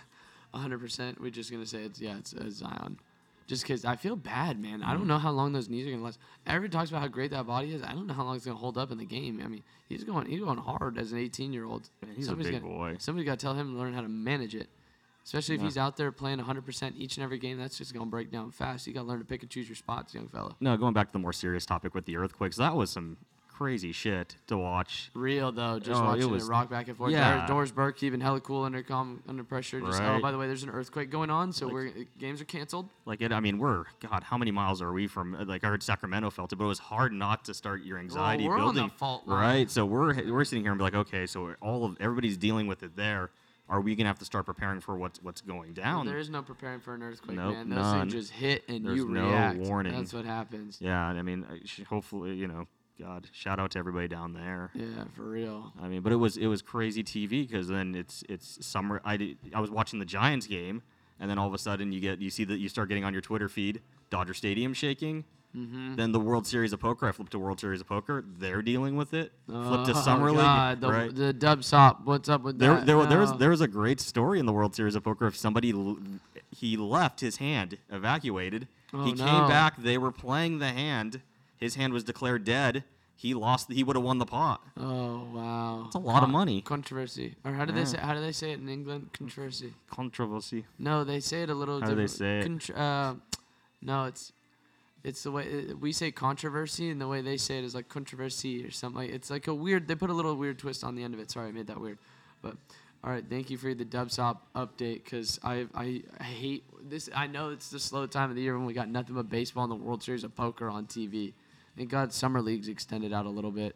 100%. We're just going to say it's, yeah, it's uh, Zion. Just because I feel bad, man. I don't know how long those knees are going to last. Everyone talks about how great that body is. I don't know how long it's going to hold up in the game. I mean, he's going he's going hard as an 18 year old. he's a big boy. Somebody got to tell him to learn how to manage it. Especially if Yeah. he's out there playing 100% each and every game, that's just going to break down fast. You got to learn to pick and choose your spots, young fella. No, going back to the more serious topic with the earthquakes, that was some crazy shit to watch. Real though, just Oh, watching it, was- rock back and forth. yeah. Doris Burke keeping hella cool under calm, under pressure. Just oh, by the way, there's an earthquake going on, so we're uh, games are canceled. Like it, I mean, we're God, how many miles are we from? Uh, like I heard Sacramento felt it, but it was hard not to start your anxiety we're on the building. right? So we're we're sitting here and be like, okay, so all of everybody's dealing with it there. Are we gonna have to start preparing for what's what's going down? There is no preparing for an earthquake, Nope, man. Those none. things just hit and There's you no react. warning. That's what happens. yeah, I mean, hopefully, you know, God, shout out to everybody down there. Yeah, for real. I mean, but it was it was crazy TV because then it's it's summer. I did, I was watching the Giants game, and then all of a sudden you get you see that you start getting on your Twitter feed Dodger Stadium shaking. Mm-hmm. Then the World Series of Poker. I flipped to World Series of Poker. They're dealing with it. Flipped to Oh, Summer God, League. The, right. the dub sop. What's up with there, that? there, there was there was a great story in the World Series of Poker of somebody he left his hand evacuated. Oh, he no. came back. They were playing the hand. His hand was declared dead. He lost. He would have won the pot. Oh wow. That's a lot of money. Controversy. Or how do Yeah. they say? How do they say it in England? Controversy. Controversy. No, they say it a little How do they different. say it? Contr- uh, no, it's it's the way uh, we say controversy, and the way they say it is like controversy or something. Like it's like a weird. They put a little weird twist on the end of it. Sorry, I made that weird. But all right, thank you for the Dubsop update because I, I I hate this. I know it's the slow time of the year when we got nothing but baseball and the World Series of Poker on TV. Thank God summer leagues extended out a little bit.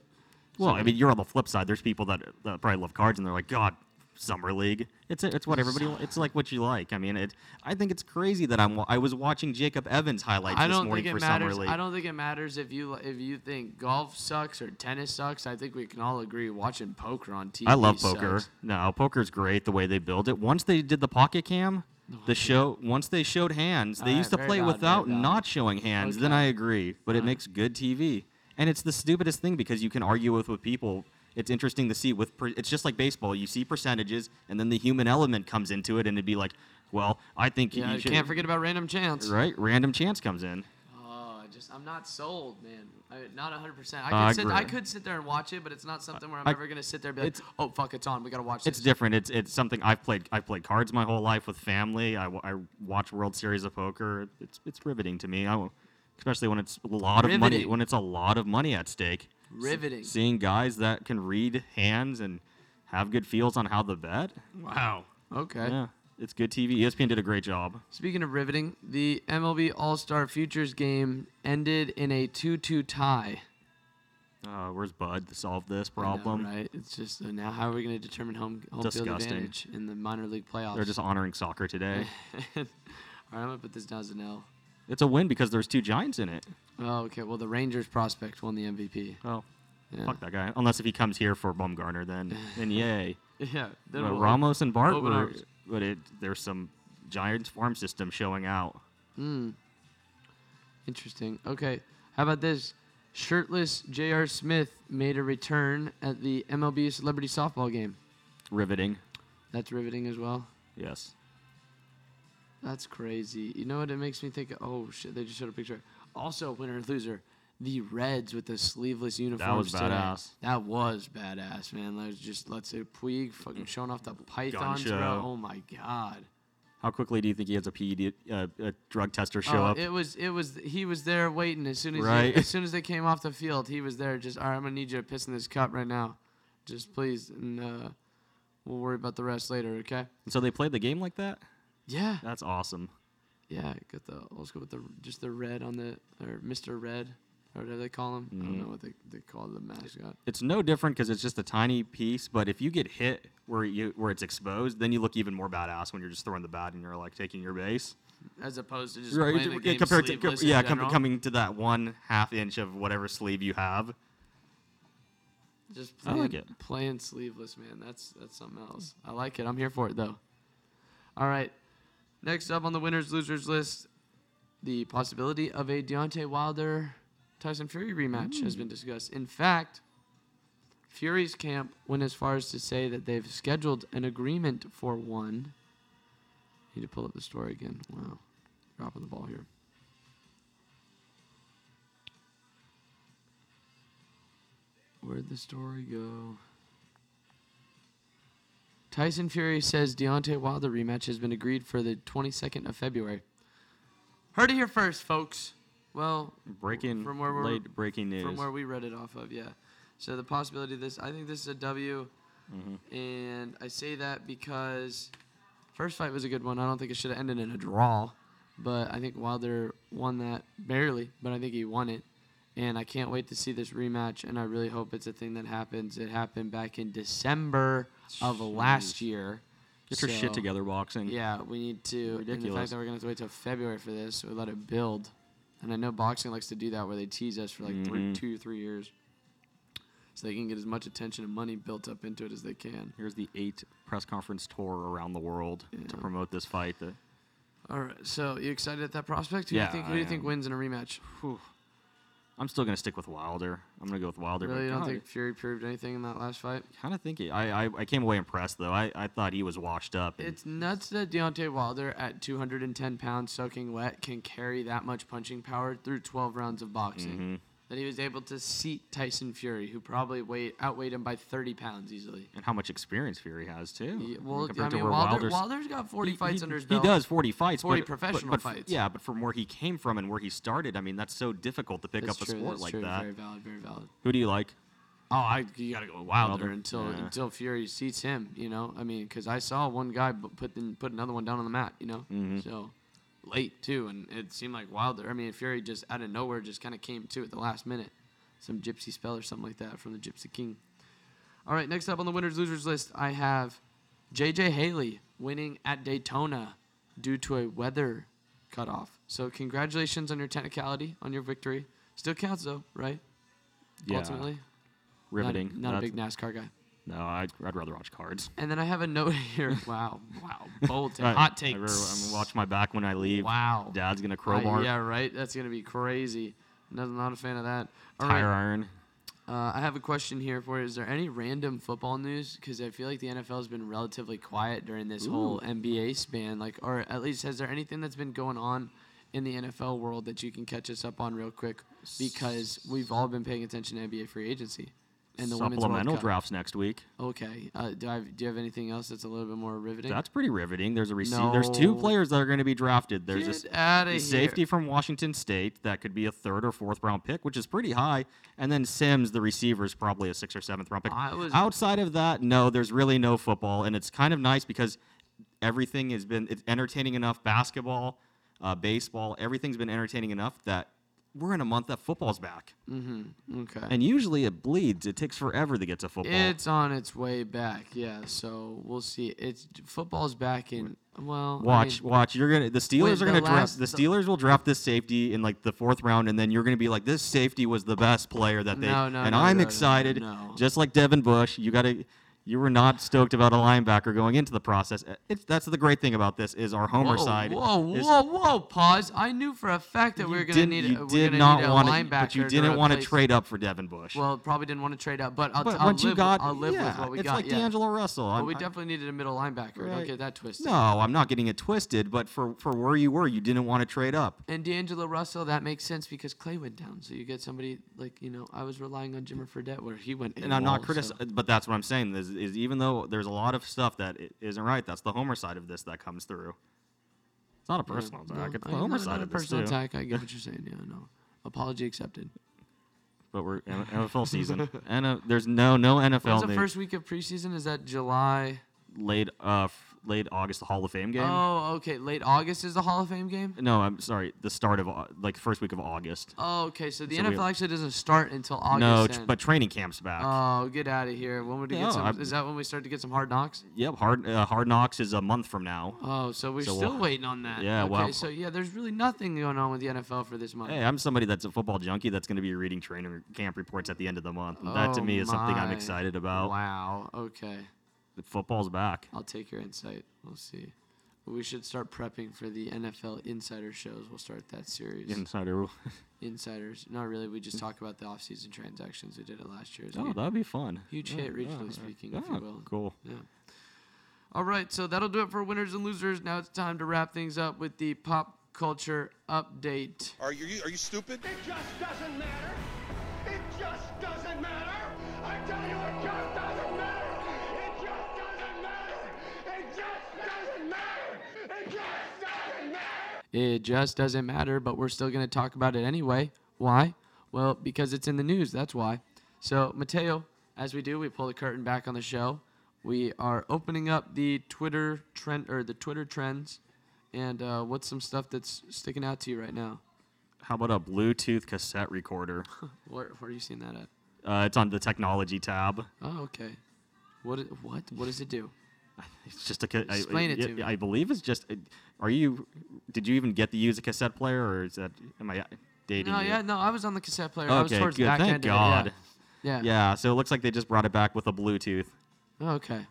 Well, I mean, you're on the flip side. There's people that, that probably love cards, and they're like, God, summer league. It's it's what everybody. It's like what you like. I mean, it. I think it's crazy that I'm. I was watching Jacob Evans highlights I this morning for matters. summer league. I don't think it matters if you if you think golf sucks or tennis sucks. I think we can all agree watching poker on TV. I love poker. sucks. No, poker's great the way they build it. Once they did the pocket cam, the show. Once they showed hands, they used to play valid, without not showing hands. Then I agree, but it makes good TV, and it's the stupidest thing because you can argue with with people. It's interesting to see with. Per, it's just like baseball. You see percentages, and then the human element comes into it, and it'd be like, well, I think Yeah, you can't forget about random chance. right. Random chance comes in. Oh, I just I'm not sold, man. I, not 100. percent I I could sit. I could sit there and watch it, but it's not something where I'm I- ever gonna sit there and be like, it's- oh fuck, it's on. We gotta watch It's this. different. It's it's something I've played. I've played cards my whole life with family. I, I watch World Series of Poker. It's it's riveting to me. I, especially when it's a lot of money. Riveting. When it's a lot of money at stake. S- Riveting. seeing guys that can read hands and have good feels on how to bet. Wow. Okay. Yeah, it's good TV. ESPN did a great job. Speaking of riveting, the MLB All Star Futures game ended in a 2-2 tie. Uh, where's Bud to solve this I know, problem? right? It's just uh, now how are we going to determine home home field Disgusting. advantage in the minor league playoffs? They're just honoring soccer today. All right, I'm gonna put this down as an L. it's a win because there's two Giants in it. Oh, okay. Well, the Rangers prospect won the MVP. Oh, Yeah. fuck that guy. Unless if he comes here for Bumgarner, then then yay. Yeah. But we'll- Ramos and Bart were, arms. but it there's some Giants farm system showing out. Hmm. Interesting. Okay. How about this? Shirtless J.R. Smith made a return at the MLB Celebrity Softball game. Riveting. That's riveting as well. Yes. That's crazy. You know what it makes me think? Oh shit! They just showed a picture. Also, winner and loser, the Reds with the sleeveless uniforms. That today. badass. That was badass, man. Let's just let's say Puig fucking showing off the pythons, bro. Oh my god. How quickly do you think he has a PED, uh, a drug tester show oh, up? It was it was he was there waiting as soon as Right. he, as soon as they came off the field. He was there. Just all right. I'm gonna need you to piss in this cup right now, just please, and uh, we'll worry about the rest later. Okay. so they played the game like that. Yeah, That's awesome. yeah. Got the old school with the just the red on the or Mr. Red or whatever they call him. I don't Mhm. know what they they call the mascot. It's no different because it's just a tiny piece. But if you get hit where you where it's exposed, then you look even more badass when you're just throwing the bat and you're like taking your base. As opposed to just Right, playing the yeah, game compared to com- yeah, com- coming to that one half inch of whatever sleeve you have. Just I playing, like it. playing sleeveless, man. That's that's something else. I like it. I'm here for it though. All right. Next up on the winners losers list, the possibility of a Deontay Wilder Tyson Fury rematch has been discussed. In fact, Fury's camp went as far as to say that they've scheduled an agreement for one. Need to pull up the story again. Wow. Dropping the ball here. Where'd the story go? Tyson Fury says Deontay Wilder rematch has been agreed for the 22nd of February. Heard it here first, folks. Well, Breaking From where we're- late breaking news. from where we read it off of, yeah. So the possibility of this, I think this is a W, Mm-hmm. and I say that because first fight was a good one. I don't think it should have ended in a draw, but I think Wilder won that barely, but I think he won it, and I can't wait to see this rematch. And I really hope it's a thing that happens. It happened back in December of last year. Get your shit together, boxing. Yeah, we need to. And the fact that we're gonna have to wait till February for this, we let it build. And I know boxing likes to do that, where they tease us for like three, Mhm. two, three years, so they can get as much attention and money built up into it as they can. Here's the eight press conference tour around the world to promote this fight. That All right, so you excited at that prospect? Who do Yeah, you think? Who I do you think wins in a rematch? I'm still gonna stick with Wilder. I'm gonna go with Wilder. Really, you don't God, think Fury proved anything in that last fight? kind of think it, I, I I came away impressed though. I, I thought he was washed up. It's nuts that Deontay Wilder, at 210 pounds soaking wet, can carry that much punching power through 12 rounds of boxing. Mhm. That he was able to seat Tyson Fury, who probably weighed outweighed him by 30 pounds easily. and how much experience Fury has too. Yeah, well, I mean, Wilder, Wilder's- got 40 he- fights he, under his belt. he does 40 fights, 40 but, professional but, but fights. Yeah, but from where he came from and where he started, I mean, that's so difficult to pick That's up a true, sport that's like true, that. Very valid, very valid. Who do you like? Oh, I you gotta go Wilder, Wilder, until yeah. until Fury seats him. You know, I mean, because I saw one guy put put another one down on the mat. You know, Mhm. so late too, and it seemed like Wilder. I mean, Fury just out of nowhere just kind of came to at the last minute, some gypsy spell or something like that from the Gypsy King. All right, next up on the winners losers list, I have J.J. Haley winning at Daytona due to a weather cutoff. So congratulations on your technicality on your victory. Still counts though, right? Yeah, Ultimately, riveting. Not, not a big NASCAR guy. No, I'd, I'd rather watch cards. And then I have a note here. Wow, wow, bold take, I- hot I take. remember I'm gonna watch my back when I leave. Wow, Dad's gonna I- crowbar, yeah, right. That's gonna be crazy. Not, not a fan of that. All tire right. iron. Uh, I have a question here for you. Is there any random football news? Because I feel like the NFL has been relatively quiet during this whole NBA span. Like, or at least has there anything that's been going on in the NFL world that you can catch us up on real quick? Because we've all been paying attention to NBA free agency and the Supplemental drafts next week. Okay. Uh, do I have, do you have anything else that's a little bit more riveting? That's pretty riveting. There's a receiver. There's two players that are going to be drafted. There's a, Get outta a here. safety from Washington State that could be a third or fourth round pick, which is pretty high. And then Sims, the receiver, is probably a sixth or seventh round pick. Outside of that, no, there's really no football, and it's kind of nice because everything has been it's entertaining enough. Basketball, uh, baseball, everything's been entertaining enough that we're in a month that football's back. Mm-hmm. Okay. And usually it bleeds. It takes forever to get to football. It's on its way back, yeah. So we'll see. It's football's back in. Well, I Watch, mean, watch. You're gonna. The Steelers the are gonna draft. The Steelers will draft this safety in like the fourth round, and then you're gonna be like, "This safety was the best player that they." No, no, and no, I'm no, excited, no. just like Devin Bush. You gotta. You were not stoked about a linebacker going into the process. Uh, It's that's the great thing about this is our homer whoa, side. Whoa, is whoa, whoa! Pause. I knew for a fact that we were gonna need. You did gonna not need a want linebacker, but you didn't want to trade up for Devin Bush. Well, probably didn't want to trade up, but I'll, but I'll once live, you got, I'll live yeah, with what we it's got. like yeah. D'Angelo Russell. But I'm- we definitely needed a middle linebacker. Don't get that twisted. no, I'm not getting it twisted. But for for where you were, you didn't want to trade up. And D'Angelo Russell, that makes sense because Clay went down. So you get somebody like you know, I was relying on Jimmer Fredette where he went. and I'm not criticizing, but that's what I'm saying is, is even though there's a lot of stuff that i- isn't right, that's the Homer side of this that comes through. It's not a personal attack. it's I- the Homer side of this personal too. attack. I get what you're saying. Yeah, no. Apology accepted. But we're in NFL season, and there's no no NFL When's the news. first week of preseason? Is that July? late uh late August, the Hall of Fame game. Oh, okay. Late August is the Hall of Fame game. No, I'm sorry, the start of Au- like first week of August. Oh, okay. So the So we NFL actually doesn't start until August. no, then. tr- but training camp's back. Oh, get out of here. When would we No, get some? I'm- Is that when we start to get some hard knocks? yep, hard uh, Hard Knocks is a month from now. Oh, so we're So still we'll- waiting on that. Yeah, Okay, well- so yeah, there's really nothing going on with the NFL for this month. Hey, I'm somebody that's a football junkie that's going to be reading training camp reports at the end of the month. And that to Oh me is something I'm my. excited about. Wow. Okay. The Football's back. I'll take your insight. We'll see. We should start prepping for the NFL insider shows. We'll start that series. Insider. Insiders. Not really. We just talk about the off-season transactions. We did it last year. It's a oh, that'd be fun. huge Yeah, hit, regionally yeah, yeah. speaking, if Ah, you will. Cool. Yeah. All right, so that'll do it for winners and losers. Now it's time to wrap things up with the pop culture update. Are you are you stupid? It just doesn't matter. It just doesn't matter. It just doesn't matter, but we're still going to talk about it anyway. Why? Well, because it's in the news. That's why. So, Matteo, as we do, we pull the curtain back on the show. We are opening up the Twitter trend or the Twitter trends, and uh, what's some stuff that's sticking out to you right now? How about a Bluetooth cassette recorder? Where, where are you seeing that at? Uh, it's on the technology tab. Oh, okay. What? What? What does it do? It's just a. ca- I- Explain it to me. I believe it's just. Uh, are you? Did you even get to use a cassette player, or is that? Am I dating No, you? yeah, no. I was on the cassette player. I was Okay, towards good. the back Thank end God. of it. Yeah. Yeah. Yeah. So it looks like they just brought it back with a Bluetooth. Okay.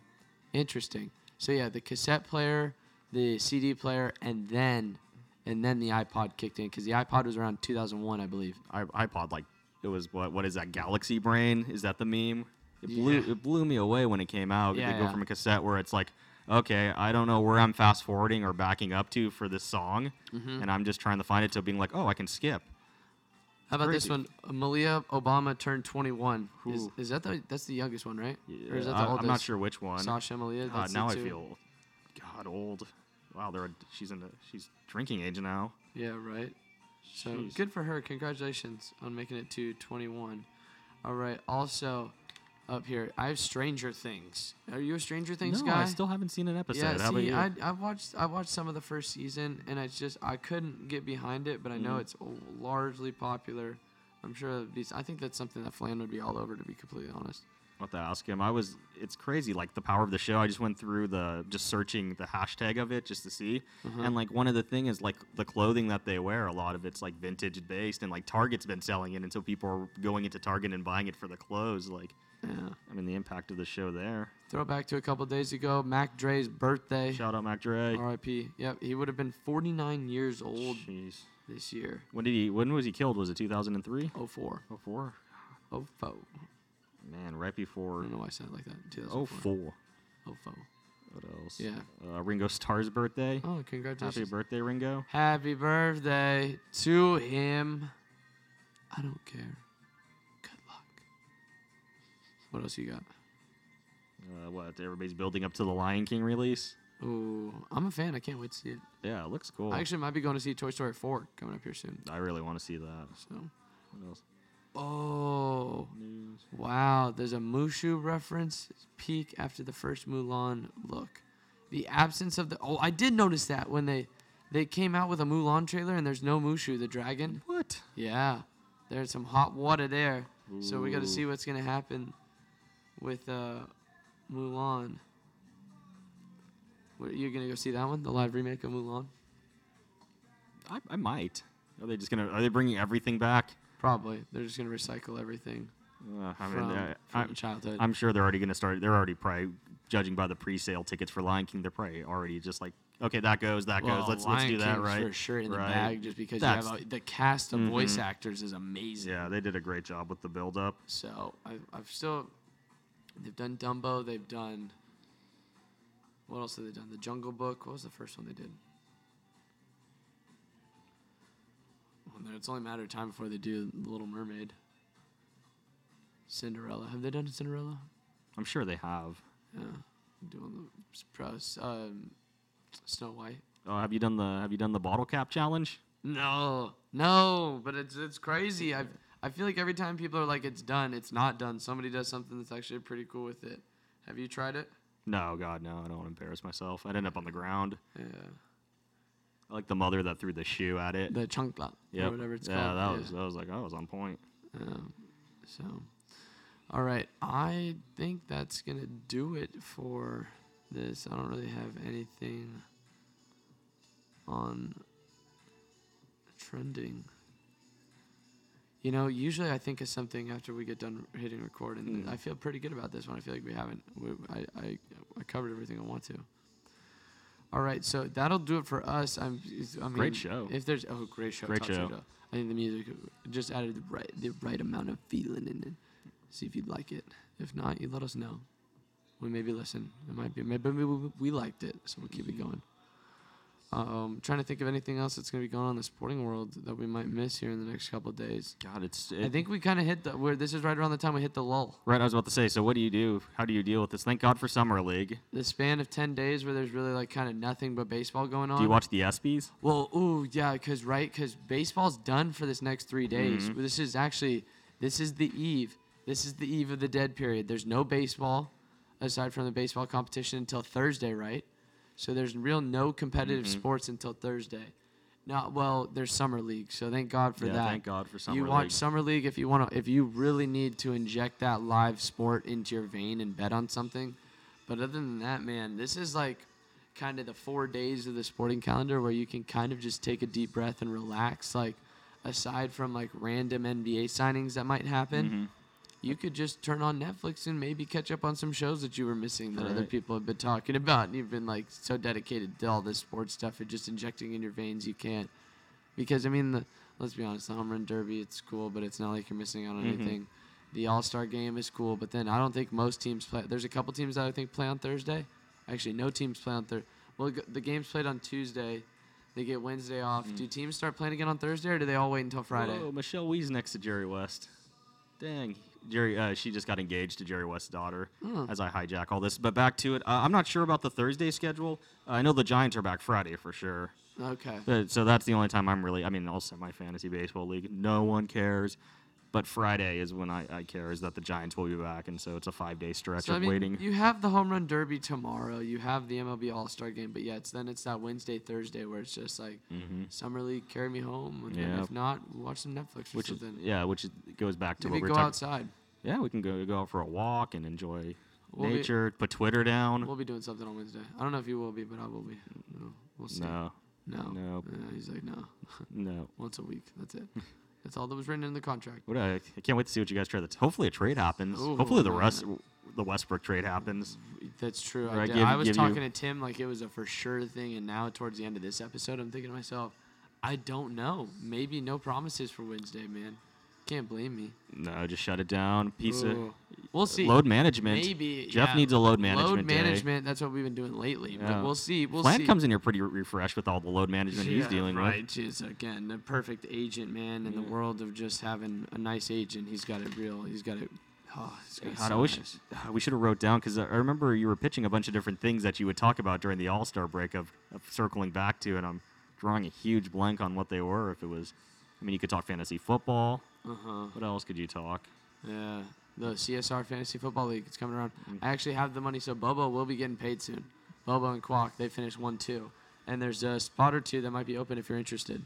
Interesting. So yeah, the cassette player, the CD player, and then, and then the iPod kicked in because the iPod was around 2001, I believe. I, iPod like it was what? What is that? Galaxy Brain? Is that the meme? It blew. Yeah. It blew me away when it came out. Yeah, they go yeah. from a cassette where it's like. Okay, I don't know where I'm fast forwarding or backing up to for this song, Mm-hmm. and I'm just trying to find it to being like, oh, I can skip. How about this one? Uh, Malia Obama turned 21. Is, is that the that's the youngest one, right? or is that the oldest? I'm not sure which one. Sasha Malia. That's now I feel, God, old. Wow, they're a, she's in the she's drinking age now. Yeah, right. So Jeez. good for her. Congratulations on making it to 21. All right. Also, up here, I have Stranger Things. Are you a Stranger Things no, guy? I still haven't seen an episode. Yeah, How about see, you? I, I watched I watched some of the first season, and it's just I couldn't get behind it, but I know Mhm. it's largely popular. I'm sure these. I think that's something that Flan would be all over, to be completely honest. I'll have to ask him. I was. It's crazy. Like the power of the show. I just went through the just searching the hashtag of it just to see, Uh-huh. and like one of the thing is like the clothing that they wear. A lot of it's like vintage based, and like Target's been selling it, and so people are going into Target and buying it for the clothes. Like, Yeah. I mean, the impact of the show there. Throwback to a couple days ago, Mac Dre's birthday. Shout out Mac Dre. R.I.P. Yep, he would have been 49 years old Jeez. this year. When did he? When was he killed? Was it 2003? 04. Oh four. 04. Man, right before. I don't know why I said it like that. Oh 2004. four. 04. What else? Yeah. Uh, Ringo Starr's birthday. Oh, congratulations. Happy birthday, Ringo. Happy birthday to him. I don't care. What else you got? Uh, what? Everybody's building up to the Lion King release. Ooh, I'm a fan. I can't wait to see it. Yeah, it looks cool. I actually might be going to see Toy Story 4 coming up here soon. I really want to see that. So, What else? oh, News. wow. There's a Mushu reference. Peak after the first Mulan look. The absence of the. Oh, I did notice that when they they came out with a Mulan trailer and there's no Mushu, the dragon. What? Yeah, there's some hot water there. So we got to see what's gonna happen with uh, Mulan. What, you gonna go see that one, the live remake of Mulan? I, I might. Are they just gonna? Are they bringing everything back? Probably. They're just gonna recycle everything Uh, I mean, from, uh, from I'm, childhood. I'm sure they're already gonna start. They're already probably judging by the pre-sale tickets for Lion King. They're probably already just like, okay, that goes, that well, goes. Let's let's Lion do that, King's right? For sure in the bag, just because you have a, the cast of voice Mhm. actors is amazing. Yeah, they did a great job with the build-up. So I, I've still, they've done Dumbo. They've done. What else have they done? The Jungle Book. What was the first one they did? Well, it's only a matter of time before they do The Little Mermaid. Cinderella. Have they done Cinderella? I'm sure they have. Yeah. Doing the press. Um, Snow White. Oh, have you done the Have you done the bottle cap challenge? No, no, but it's it's crazy. I I feel like every time people are like it's done, it's not done. Somebody does something that's actually pretty cool with it. Have you tried it? No, God, no. I don't want to embarrass myself. I'd end up on the ground. Yeah. I like the mother that threw the shoe at it. The chancla Yeah, whatever it's called. yeah, called. that was that was like I was on point. Um, so, all right. I think that's gonna do it for this. I don't really have anything on trending. You know, usually I think of something after we get done hitting record, and Mm. I feel pretty good about this one. I feel like we haven't. We, I, I I covered everything I want to. All right, so that'll do it for us. I'm. I mean, Great show. If there's oh, great show. Great show. I think the music just added the right the right amount of feeling in it. See if you'd like it. If not, you let us know. We maybe listen. It might be maybe we, we- we liked it, so we'll keep it going. Um, trying to think of anything else that's gonna be going on in the sporting world that we might miss here in the next couple of days. God, it's. I think we kind of hit the where this is right around the time we hit the lull. right. I was about to say. So what do you do? How do you deal with this? Thank God for summer league. The span of ten days where there's really like kind of nothing but baseball going on. Do you watch the ESPYS? Well, ooh, yeah, because right, because baseball's done for this next three days. Mm-hmm. This is actually, this is the eve. This is the eve of the dead period. There's no baseball, aside from the baseball competition until Thursday, right? So there's real no competitive Mm-hmm. sports until Thursday. Not well. There's summer league, so thank God for Yeah, that. thank God for summer. You summer watch summer league if you want to. If you really need to inject that live sport into your vein and bet on something, but other than that, man, this is like kind of the four days of the sporting calendar where you can kind of just take a deep breath and relax. Like, aside from like random NBA signings that might happen, Mm-hmm. You could just turn on Netflix and maybe catch up on some shows that you were missing that other people have been talking about. And you've been like so dedicated to all this sports stuff and just injecting in your veins, you can't. Because I mean, the, let's be honest, the home run derby, it's cool, but it's not like you're missing out on Mm-hmm. anything. The All Star game is cool, but then I don't think most teams play. There's a couple teams that I think play on Thursday. Actually, no teams play on Thursday. Well, the game's played on Tuesday. They get Wednesday off. Mm-hmm. Do teams start playing again on Thursday, or do they all wait until Friday? Whoa, Michelle Wie's next to Jerry West. Dang. Jerry, uh, she just got engaged to Jerry West's daughter. Hmm. As I hijack all this, but back to it. Uh, I'm not sure about the Thursday schedule. Uh, I know the Giants are back Friday for sure. Okay. But, so that's the only time I'm really. I mean, also my fantasy baseball league. No one cares. But Friday is when I, I care is that the Giants will be back, and so it's a five day stretch So I of mean, waiting. you have the home run derby tomorrow. You have the MLB All Star game, but yeah, it's then it's that Wednesday Thursday where it's just like summer league, carry me home, and Mm-hmm. Yeah. if not, watch some Netflix or which is something. yeah, which goes back to Maybe what we go were talking. outside. Yeah, we can go go out for a walk and enjoy We'll be- nature. put Twitter down. We'll be doing something on Wednesday. I don't know if you will be, but I will be. No, we'll see. no, No. Nope. Yeah, he's like, no. no. Once a week. That's it. That's all that was written in the contract. What I, I can't wait to see what you guys try. That's hopefully a trade happens. Ooh, hopefully the man. rest the Westbrook trade happens. That's true. I I, give- I was give you- talking to Tim like it was a for sure thing, and now towards the end of this episode, I'm thinking to myself, I don't know. Maybe no promises for Wednesday, man. Can't blame me. No, just shut it down. Piece Ooh. of We'll see. load management. Maybe Jeff yeah, needs a load management. Load day. management. That's what we've been doing lately. Yeah. But we'll see. We'll Flan see. comes in here pretty re- refreshed with all the load management he's Yeah, dealing right. with. Just again, the perfect agent, man, in the world of just having a nice agent. He's got it real. He's got it. Oh, he's God, so I wish nice. Uh, we should have wrote down because uh, I remember you were pitching a bunch of different things that you would talk about during the All Star break of, of circling back to, and I'm drawing a huge blank on what they were. If it was, I mean, you could talk fantasy football. Uh huh. What else could you talk? Yeah, the CSR Fantasy Football League. It's coming around. Mm. I actually have the money, so Bobo will be getting paid soon. Bobo and Quack, they finished one two, and there's a spot or two that might be open if you're interested.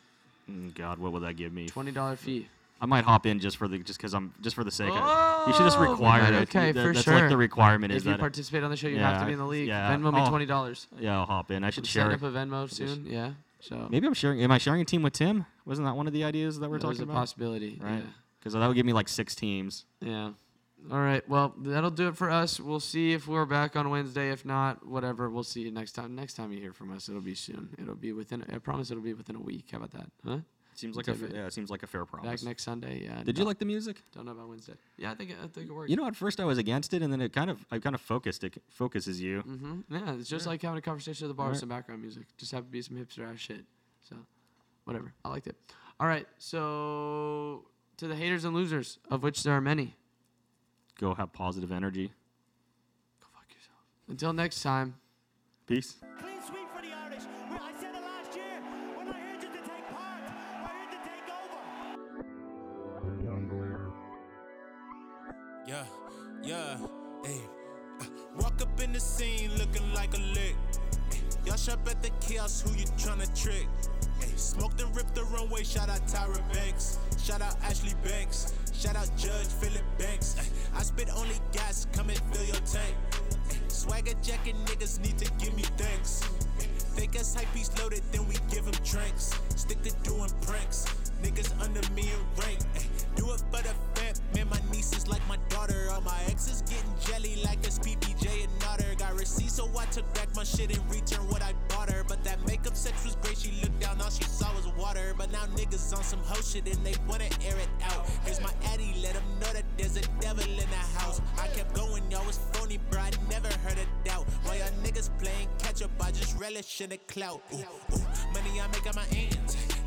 Mm, God, what would that give me? Twenty dollar fee. I might hop in just for the just because I'm just for the sake. of it. You should just Oh, require it. okay, That- for that's sure. like the requirement If is that you participate on the show, you have to be in the league. yeah. Venmo me Oh. twenty dollars. yeah, I'll hop in. I should Set share. up a Venmo soon. Yeah. So Maybe I'm sharing. Am I sharing a team with Tim? Wasn't that one of the ideas that we're that was talking a about? possibility. Right. Because that would give me like six teams. Yeah. Yeah. All right. Well, that'll do it for us. We'll see if we're back on Wednesday. If not, whatever. We'll see you next time. Next time you hear from us, it'll be soon. It'll be within. I promise it'll be within a week. How about that? Huh? Seems like a fa- it. yeah. Seems like a fair promise. Back next Sunday. Yeah. Did you like the music? Don't know about Wednesday. Yeah, I think it- I think it worked. You know, at first I was against it, and then it kind of I kind of focused. It focuses you. hmm Yeah, it's just like having a conversation at the bar with Right. some background music. Just have to be some hipster ass shit. So, whatever. I liked it. All right. So, to the haters and losers, of which there are many, Go have positive energy. go fuck yourself. Until next time. Peace. Clean sweep for the Irish. Well, I said it last year when I heard you to take part. I heard to take over. Yeah, yeah, hey. Uh, walk up in the scene looking like a lick. Y'all shop at the kiosk, who you tryna trick? Smoked and ripped the runway, shout out Tyra Banks. Shout out Ashley Banks. Shout out Judge Philip Banks. I spit only gas, come and fill your tank. Swagger jacking niggas need to give me thanks. Fake ass hype piece loaded, then we give him drinks. Stick to doing pranks. Niggas under me in rank. Do it for the man. My niece is like my daughter. All my exes getting jelly like it's PPJ and Otter. Got receipts, so I took back my shit and returned what I bought her. But that makeup sex was great. She looked down, all she saw was water. But now niggas on some hoe shit and they wanna air it out. Here's my addy, let them know that there's a devil in the house. I kept going, y'all was phony, bro. I never heard a doubt. While y'all niggas playing catch up, I just relish in the clout. Ooh, ooh. Money I make on my ends.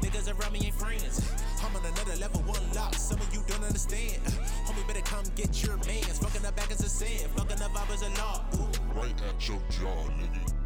Niggas around me ain't friends. I'm on another level, one lock. Some of you don't understand. Homie, better come get your mans. Fucking up back is a sin. Fucking up up is a law. Right at your jaw, nigga.